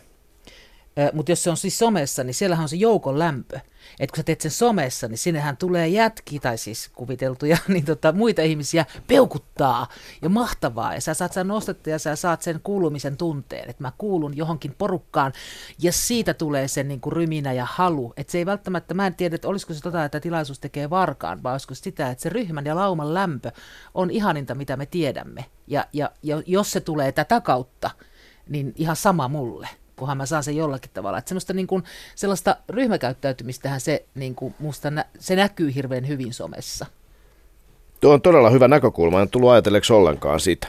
Mutta jos se on siis somessa, niin siellähän on se joukon lämpö. Että kun sä teet sen somessa, niin sinnehän tulee jätki, tai siis kuviteltuja, niin tota, muita ihmisiä peukuttaa ja mahtavaa. Ja sä saat sen nostetta ja sä saat sen kuulumisen tunteen, että mä kuulun johonkin porukkaan. Ja siitä tulee sen niin kuin ryminä ja halu. Että se ei välttämättä, mä en tiedä, että olisiko se tota, että tilaisuus tekee varkaan, vai olisiko sitä, että se ryhmän ja lauman lämpö on ihaninta, mitä me tiedämme. Ja, ja, ja jos se tulee tätä kautta, niin ihan sama mulle kunhan mä saan sen jollakin tavalla. Että semmoista niin kuin, sellaista ryhmäkäyttäytymistähän se niin kuin, musta nä- se näkyy hirveän hyvin somessa. Tuo on todella hyvä näkökulma, en tullut ajatelleeksi ollenkaan sitä.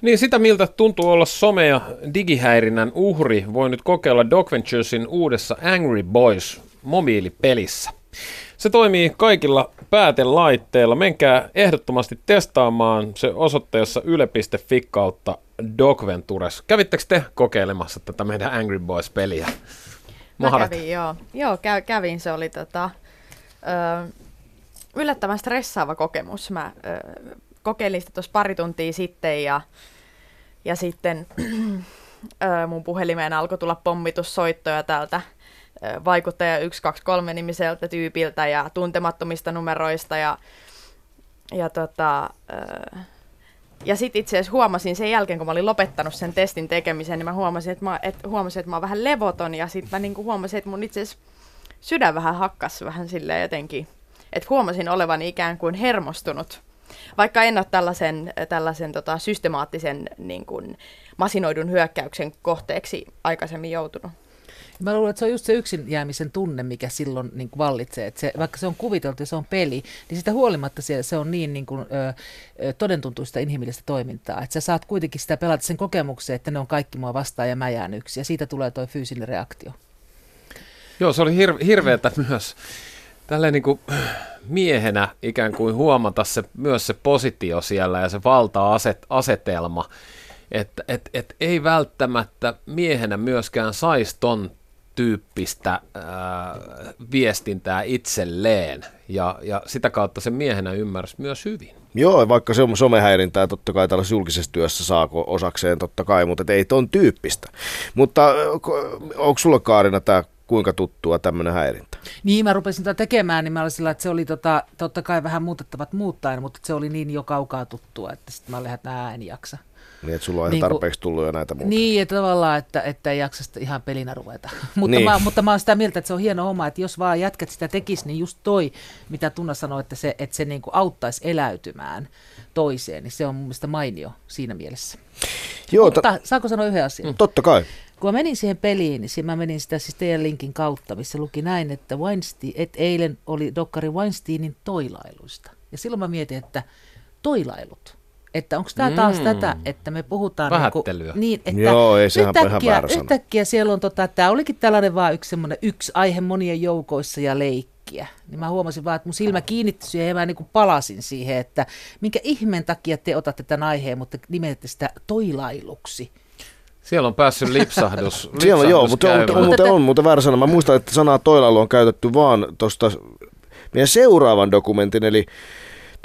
Niin sitä miltä tuntuu olla some- ja digihäirinnän uhri, voi nyt kokeilla Doc Venturesin uudessa Angry Boys mobiilipelissä. Se toimii kaikilla päätelaitteilla. Menkää ehdottomasti testaamaan se osoitteessa yle.fi kautta Ventures. Kävittekö te kokeilemassa tätä meidän Angry Boys-peliä? Mä kävin, joo. Joo, kä- kävin. Se oli tota, ö, yllättävän stressaava kokemus. Mä ö, kokeilin sitä tuossa pari tuntia sitten ja, ja sitten ö, mun puhelimeen alkoi tulla pommitussoittoja täältä vaikuttaja 123 nimiseltä tyypiltä ja tuntemattomista numeroista ja, ja tota, ja sitten itse asiassa huomasin sen jälkeen, kun mä olin lopettanut sen testin tekemisen, niin mä huomasin, että mä, et, huomasin, että mä oon vähän levoton ja sitten mä niinku huomasin, että mun itse asiassa sydän vähän hakkas vähän silleen jotenkin, että huomasin olevan ikään kuin hermostunut. Vaikka en ole tällaisen, tällaisen tota, systemaattisen niin kuin, masinoidun hyökkäyksen kohteeksi aikaisemmin joutunut. Mä luulen, että se on just se yksin jäämisen tunne, mikä silloin niin kuin vallitsee. Että se, vaikka se on kuviteltu ja se on peli, niin sitä huolimatta se, se on niin, niin kuin, ö, todentuntuista inhimillistä toimintaa. Että sä saat kuitenkin sitä pelata sen kokemuksen, että ne on kaikki mua vastaan ja mä jään yksi. Ja siitä tulee tuo fyysinen reaktio. Joo, se oli hir- hirveätä myös tälleen niin kuin miehenä ikään kuin huomata se, myös se positio siellä ja se valta-asetelma, että et, et ei välttämättä miehenä myöskään saisi ton tyyppistä ää, viestintää itselleen ja, ja sitä kautta se miehenä ymmärsi myös hyvin. Joo, vaikka se on somehäirintää totta kai tällaisessa julkisessa työssä saako osakseen totta kai, mutta ei ton tyyppistä. Mutta onko sulla Kaarina tämä kuinka tuttua tämmöinen häirintä? Niin, mä rupesin tätä tekemään, niin mä olin sillä, että se oli tota, totta kai vähän muutettavat muuttaen, mutta se oli niin jo kaukaa tuttua, että sitten mä olin, että en jaksa. Niin, että sulla on niin ihan tarpeeksi tullut jo näitä muuta. Niin, että tavallaan, että, että ei jaksa sitä ihan pelinä ruveta. mutta, niin. mä, mutta mä oon sitä mieltä, että se on hieno homma, että jos vaan jätkät sitä tekis, niin just toi, mitä Tunna sanoi, että se, että se niin kuin auttaisi eläytymään toiseen, niin se on mun mielestä mainio siinä mielessä. Joo, mutta ta- saako sanoa yhden asian? Mm. Totta kai. Kun mä menin siihen peliin, niin mä menin sitä siis teidän linkin kautta, missä luki näin, että, Weinstein, että eilen oli dokkari Weinsteinin toilailuista. Ja silloin mä mietin, että toilailut, että onko tämä taas mm. tätä, että me puhutaan Vähättelyä. Niin, niin että Joo, ei sehän yhtäkkiä, yhtäkkiä siellä on, tota, tämä olikin tällainen vaan yksi, yksi aihe monien joukoissa ja leikkiä. Niin mä huomasin vaan, että mun silmä kiinnittyi siihen ja mä niin kuin palasin siihen, että minkä ihmeen takia te otatte tämän aiheen, mutta nimette sitä toilailuksi. Siellä on päässyt lipsahdus. Siellä on, joo, mutta on, on, on, on muuten väärä sana. Mä muistan, että sanaa toilailu on käytetty vaan tuosta meidän seuraavan dokumentin, eli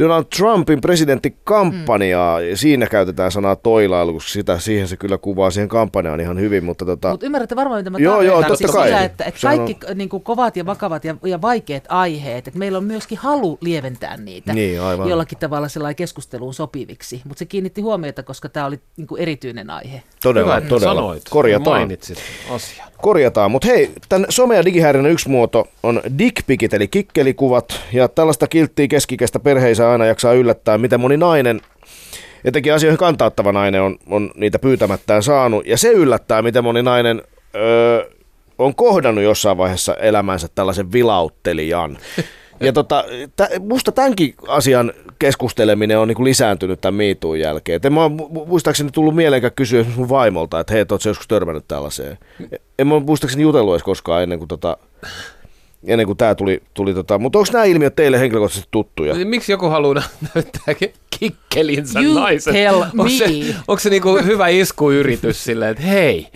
Donald Trumpin presidenttikampanjaa, mm. ja siinä käytetään sanaa toilailu, koska sitä, siihen se kyllä kuvaa siihen kampanjaan ihan hyvin. Mutta tota... Mut ymmärrätte varmaan, mitä mä joo, joo, totta siis kai. Sillä, että, että kaikki on... niin kuin kovat ja vakavat ja, ja vaikeat aiheet, että meillä on myöskin halu lieventää niitä niin, aivan. jollakin tavalla sellainen keskusteluun sopiviksi. Mutta se kiinnitti huomiota, koska tämä oli niin kuin erityinen aihe. Todella, Hyvä, todella. Sanoit, Korjataan. Mainitsit asian. Korjataan, mutta hei, tämän some- ja digihäirinnän yksi muoto on dickpikit eli kikkelikuvat, ja tällaista kilttiä keskikästä aina jaksaa yllättää, mitä moni nainen, etenkin asioihin kantauttava nainen on, on niitä pyytämättään saanut, ja se yllättää, miten moni nainen öö, on kohdannut jossain vaiheessa elämänsä tällaisen vilauttelijan. Ja tota, tä, musta tämänkin asian keskusteleminen on niinku lisääntynyt tämän miituun jälkeen. Et en mä mu- muistaakseni tullut mieleenkään kysyä mun vaimolta, että hei, ootko joskus törmännyt tällaiseen. En mä muistaakseni jutellut edes koskaan ennen kuin, tota, ennen kuin tämä tuli. tuli tota. Mutta onko nämä ilmiöt teille henkilökohtaisesti tuttuja? Miksi joku haluaa nä- näyttää ki- kikkelinsä You naisen? tell onko se, me. onko se niinku hyvä iskuyritys silleen, että hei,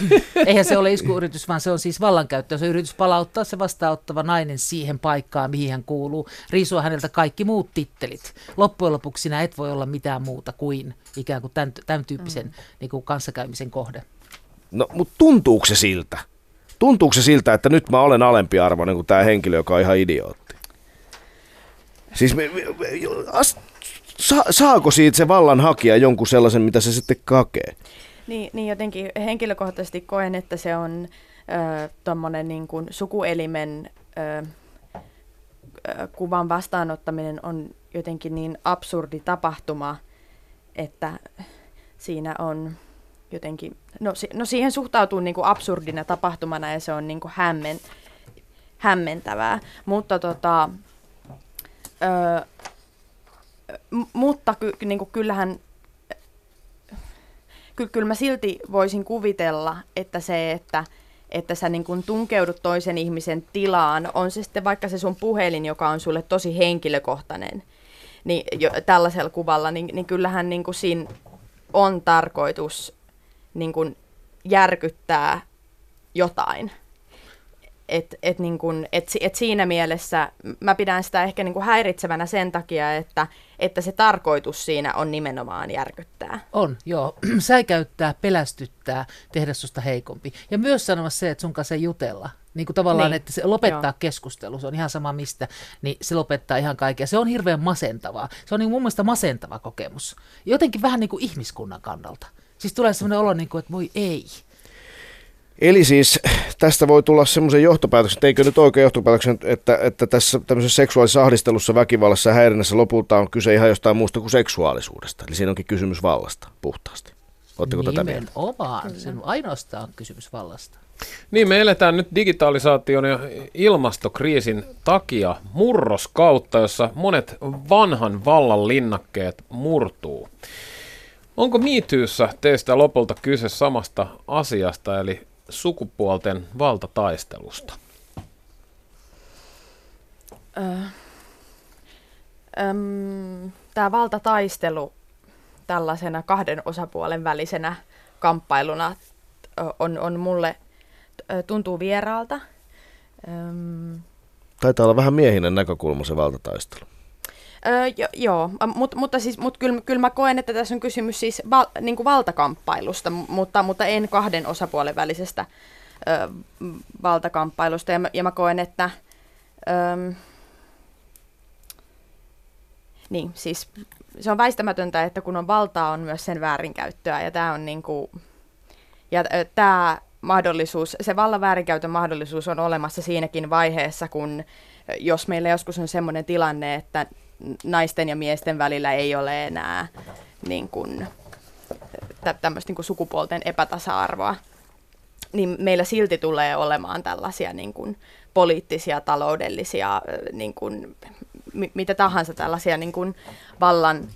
Eihän se ole iskuyritys, vaan se on siis vallankäyttö. Se on yritys palauttaa se vastaanottava nainen siihen paikkaan, mihin hän kuuluu. Riisua häneltä kaikki muut tittelit. Loppujen lopuksi sinä et voi olla mitään muuta kuin ikään kuin tämän, tämän tyyppisen mm. niin kuin kanssakäymisen kohde. No, mutta tuntuuko se siltä? Tuntuuko se siltä, että nyt mä olen alempiarvoinen kuin tämä henkilö, joka on ihan idiootti? Siis me, me, me, as, sa, saako siitä se vallan hakija jonkun sellaisen, mitä se sitten kakee? Niin, niin jotenkin henkilökohtaisesti koen, että se on tuommoinen niin kuin sukuelimen ö, kuvan vastaanottaminen on jotenkin niin absurdi tapahtuma, että siinä on jotenkin, no, si, no siihen suhtautuu niin kuin absurdina tapahtumana ja se on niin kuin hämmen, hämmentävää, mutta tota, ö, mutta ky, niin kuin kyllähän ky, kyllä mä silti voisin kuvitella, että se, että, että sä niin kun tunkeudut toisen ihmisen tilaan, on se sitten vaikka se sun puhelin, joka on sulle tosi henkilökohtainen, niin jo, tällaisella kuvalla, niin, niin kyllähän niin kuin siinä on tarkoitus niin kuin järkyttää jotain. Et, et niin kun, et, et siinä mielessä mä pidän sitä ehkä niin kuin häiritsevänä sen takia, että, että se tarkoitus siinä on nimenomaan järkyttää. On, joo. Säikäyttää, pelästyttää, tehdä susta heikompi. Ja myös sanomassa se, että sun kanssa ei jutella. Niin kuin tavallaan, Niin, että se lopettaa joo. keskustelu, se on ihan sama mistä, niin se lopettaa ihan kaikkea. Se on hirveän masentavaa. Se on niin mun mielestä masentava kokemus. Jotenkin vähän niin kuin ihmiskunnan kannalta. Siis tulee sellainen olo, niin kuin, että voi ei. Eli siis tästä voi tulla semmoisen johtopäätöksen, että eikö nyt oikein johtopäätöksen, että, että tässä tämmöisessä seksuaalisessa ahdistelussa, väkivallassa ja häirinnässä lopulta on kyse ihan jostain muusta kuin seksuaalisuudesta. Eli siinä onkin kysymys vallasta puhtaasti. Oletteko tätä mieltä? Nimenomaan. Se on ainoastaan kysymys vallasta. Niin, me eletään nyt digitalisaation ja ilmastokriisin takia murroskautta, jossa monet vanhan vallan linnakkeet murtuu. Onko miityyssä teistä lopulta kyse samasta asiasta, eli sukupuolten valtataistelusta? Tämä valtataistelu tällaisena kahden osapuolen välisenä kamppailuna on, on mulle tuntuu vieraalta. Öm, Taitaa olla vähän miehinen näkökulma se valtataistelu. Öö, jo, joo, Mut, mutta siis, mut kyllä, kyllä mä koen, että tässä on kysymys siis val, niin kuin valtakamppailusta, mutta, mutta en kahden osapuolen välisestä ö, valtakamppailusta. Ja mä, ja mä koen, että ö, niin, siis se on väistämätöntä, että kun on valtaa, on myös sen väärinkäyttöä. Ja tämä on niin kuin, ja tämä mahdollisuus, se vallan väärinkäytön mahdollisuus on olemassa siinäkin vaiheessa, kun jos meillä joskus on sellainen tilanne, että naisten ja miesten välillä ei ole enää niin kuin, tä- tämmöistä niin kuin sukupuolten epätasa-arvoa, niin meillä silti tulee olemaan tällaisia niin kuin poliittisia, taloudellisia, niin kuin, mi- mitä tahansa tällaisia niin kuin vallan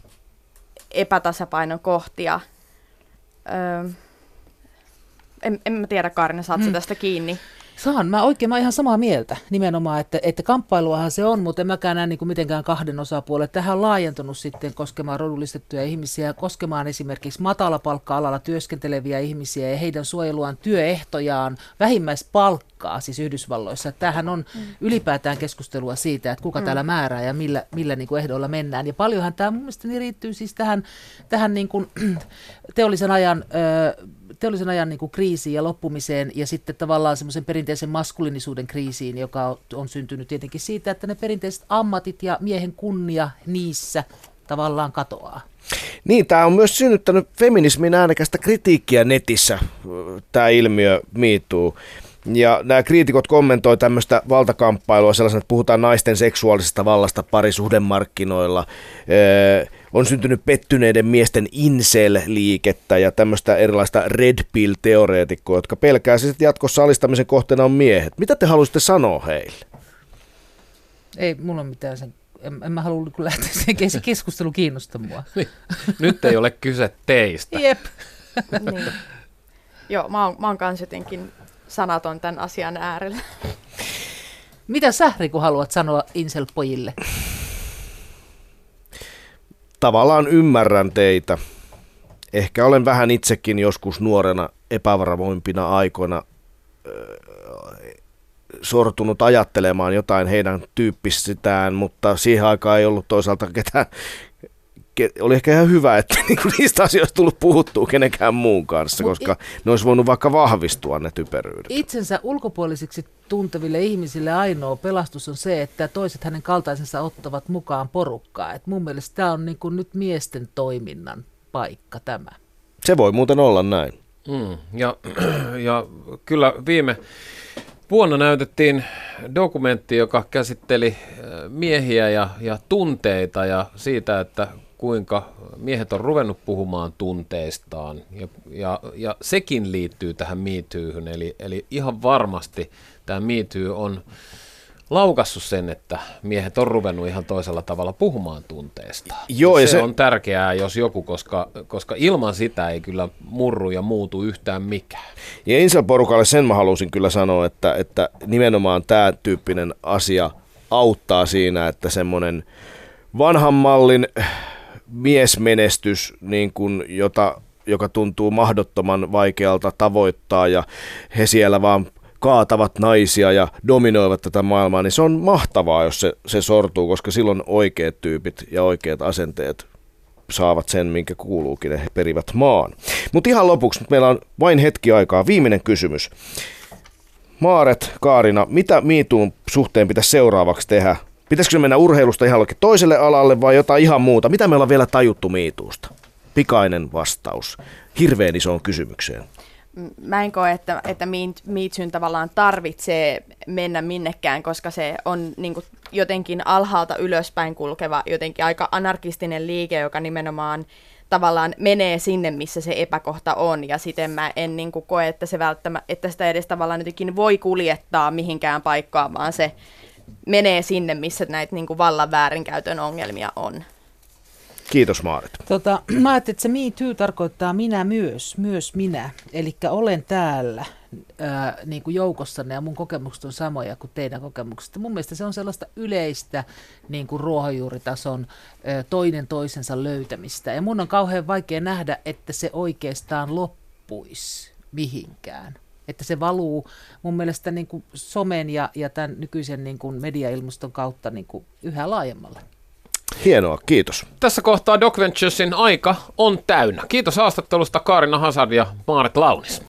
epätasapainon kohtia. Öö, en, en mä tiedä, Kaarina, saat mm. tästä kiinni? Saan. Mä oikein mä ihan samaa mieltä nimenomaan, että, että kamppailuahan se on, mutta en mäkään näe niin kuin mitenkään kahden osapuolen. Tähän on laajentunut sitten koskemaan rodullistettuja ihmisiä, koskemaan esimerkiksi matalapalkka-alalla työskenteleviä ihmisiä ja heidän suojeluaan työehtojaan, vähimmäispalkkaa siis Yhdysvalloissa. Tähän on mm. ylipäätään keskustelua siitä, että kuka mm. täällä määrää ja millä, millä niin kuin ehdoilla mennään. Ja paljonhan tämä mun mielestäni riittyy siis tähän, tähän niin kuin teollisen ajan... Ö, teollisen ajan niin kuin kriisiin ja loppumiseen ja sitten tavallaan semmoisen perinteisen maskulinisuuden kriisiin, joka on syntynyt tietenkin siitä, että ne perinteiset ammatit ja miehen kunnia niissä tavallaan katoaa. Niin, tämä on myös synnyttänyt feminismin äänekästä kritiikkiä netissä, tämä ilmiö miittuu. Ja nämä kriitikot kommentoi tämmöistä valtakamppailua sellaisena, että puhutaan naisten seksuaalisesta vallasta parisuhdemarkkinoilla. Öö, on syntynyt pettyneiden miesten incel-liikettä ja tämmöistä erilaista red pill-teoreetikkoa, jotka pelkää siis, että jatkossa alistamisen kohteena on miehet. Mitä te haluaisitte sanoa heille? Ei mulla ole mitään sen en, en mä halua lähteä sen keskustelu kiinnosta mua. Niin. Nyt ei ole kyse teistä. Jep. niin. Joo, mä oon, mä oon kans jotenkin sanaton tämän asian äärellä. Mitä sä, Riku, haluat sanoa Insel-pojille? Tavallaan ymmärrän teitä. Ehkä olen vähän itsekin joskus nuorena epävarmoimpina aikoina sortunut ajattelemaan jotain heidän tyyppisitään, mutta siihen aikaan ei ollut toisaalta ketään oli ehkä ihan hyvä, että niinku niistä asioista tullut puhuttua kenenkään muun kanssa, koska ne olisi voinut vaikka vahvistua ne typeryydet. Itsensä ulkopuolisiksi tunteville ihmisille ainoa pelastus on se, että toiset hänen kaltaisensa ottavat mukaan porukkaa. Et mun mielestä tämä on niinku nyt miesten toiminnan paikka tämä. Se voi muuten olla näin. Mm, ja, ja kyllä viime vuonna näytettiin dokumentti, joka käsitteli äh, miehiä ja, ja tunteita ja siitä, että kuinka miehet on ruvennut puhumaan tunteistaan, ja, ja, ja sekin liittyy tähän miityyhyn, eli, eli ihan varmasti tämä miityy on laukassut sen, että miehet on ruvennut ihan toisella tavalla puhumaan tunteistaan. Joo, ja se, se on tärkeää, jos joku, koska, koska ilman sitä ei kyllä murru ja muutu yhtään mikään. Ja Insel-porukalle sen mä halusin kyllä sanoa, että, että nimenomaan tämä tyyppinen asia auttaa siinä, että semmoinen vanhan mallin miesmenestys, niin kuin, jota, joka tuntuu mahdottoman vaikealta tavoittaa ja he siellä vaan kaatavat naisia ja dominoivat tätä maailmaa, niin se on mahtavaa, jos se, se sortuu, koska silloin oikeat tyypit ja oikeat asenteet saavat sen, minkä kuuluukin, he perivät maan. Mutta ihan lopuksi, meillä on vain hetki aikaa, viimeinen kysymys. Maaret, Kaarina, mitä miituun suhteen pitäisi seuraavaksi tehdä? Pitäisikö mennä urheilusta ihan toiselle alalle vai jotain ihan muuta? Mitä me ollaan vielä tajuttu miituusta? Pikainen vastaus hirveän isoon kysymykseen. Mä en koe, että, että Meetsyn tavallaan tarvitsee mennä minnekään, koska se on niin kuin, jotenkin alhaalta ylöspäin kulkeva, jotenkin aika anarkistinen liike, joka nimenomaan tavallaan menee sinne, missä se epäkohta on, ja siten mä en niin kuin, koe, että, se välttämä, että sitä edes tavallaan jotenkin voi kuljettaa mihinkään paikkaan, vaan se menee sinne, missä näitä niin kuin vallan väärinkäytön ongelmia on. Kiitos Maarit. Tota, mä ajattelin, että se Me Too tarkoittaa minä myös, myös minä. Eli olen täällä ää, niin kuin joukossanne ja mun kokemukset on samoja kuin teidän kokemukset. Mun mielestä se on sellaista yleistä niin kuin ruohonjuuritason ää, toinen toisensa löytämistä. Ja mun on kauhean vaikea nähdä, että se oikeastaan loppuisi mihinkään että se valuu mun mielestä niin kuin somen ja, ja tämän nykyisen niin kuin mediailmaston kautta niin kuin yhä laajemmalle. Hienoa, kiitos. Tässä kohtaa Doc Venturesin aika on täynnä. Kiitos haastattelusta Kaarina Hazard ja Maaret Launis.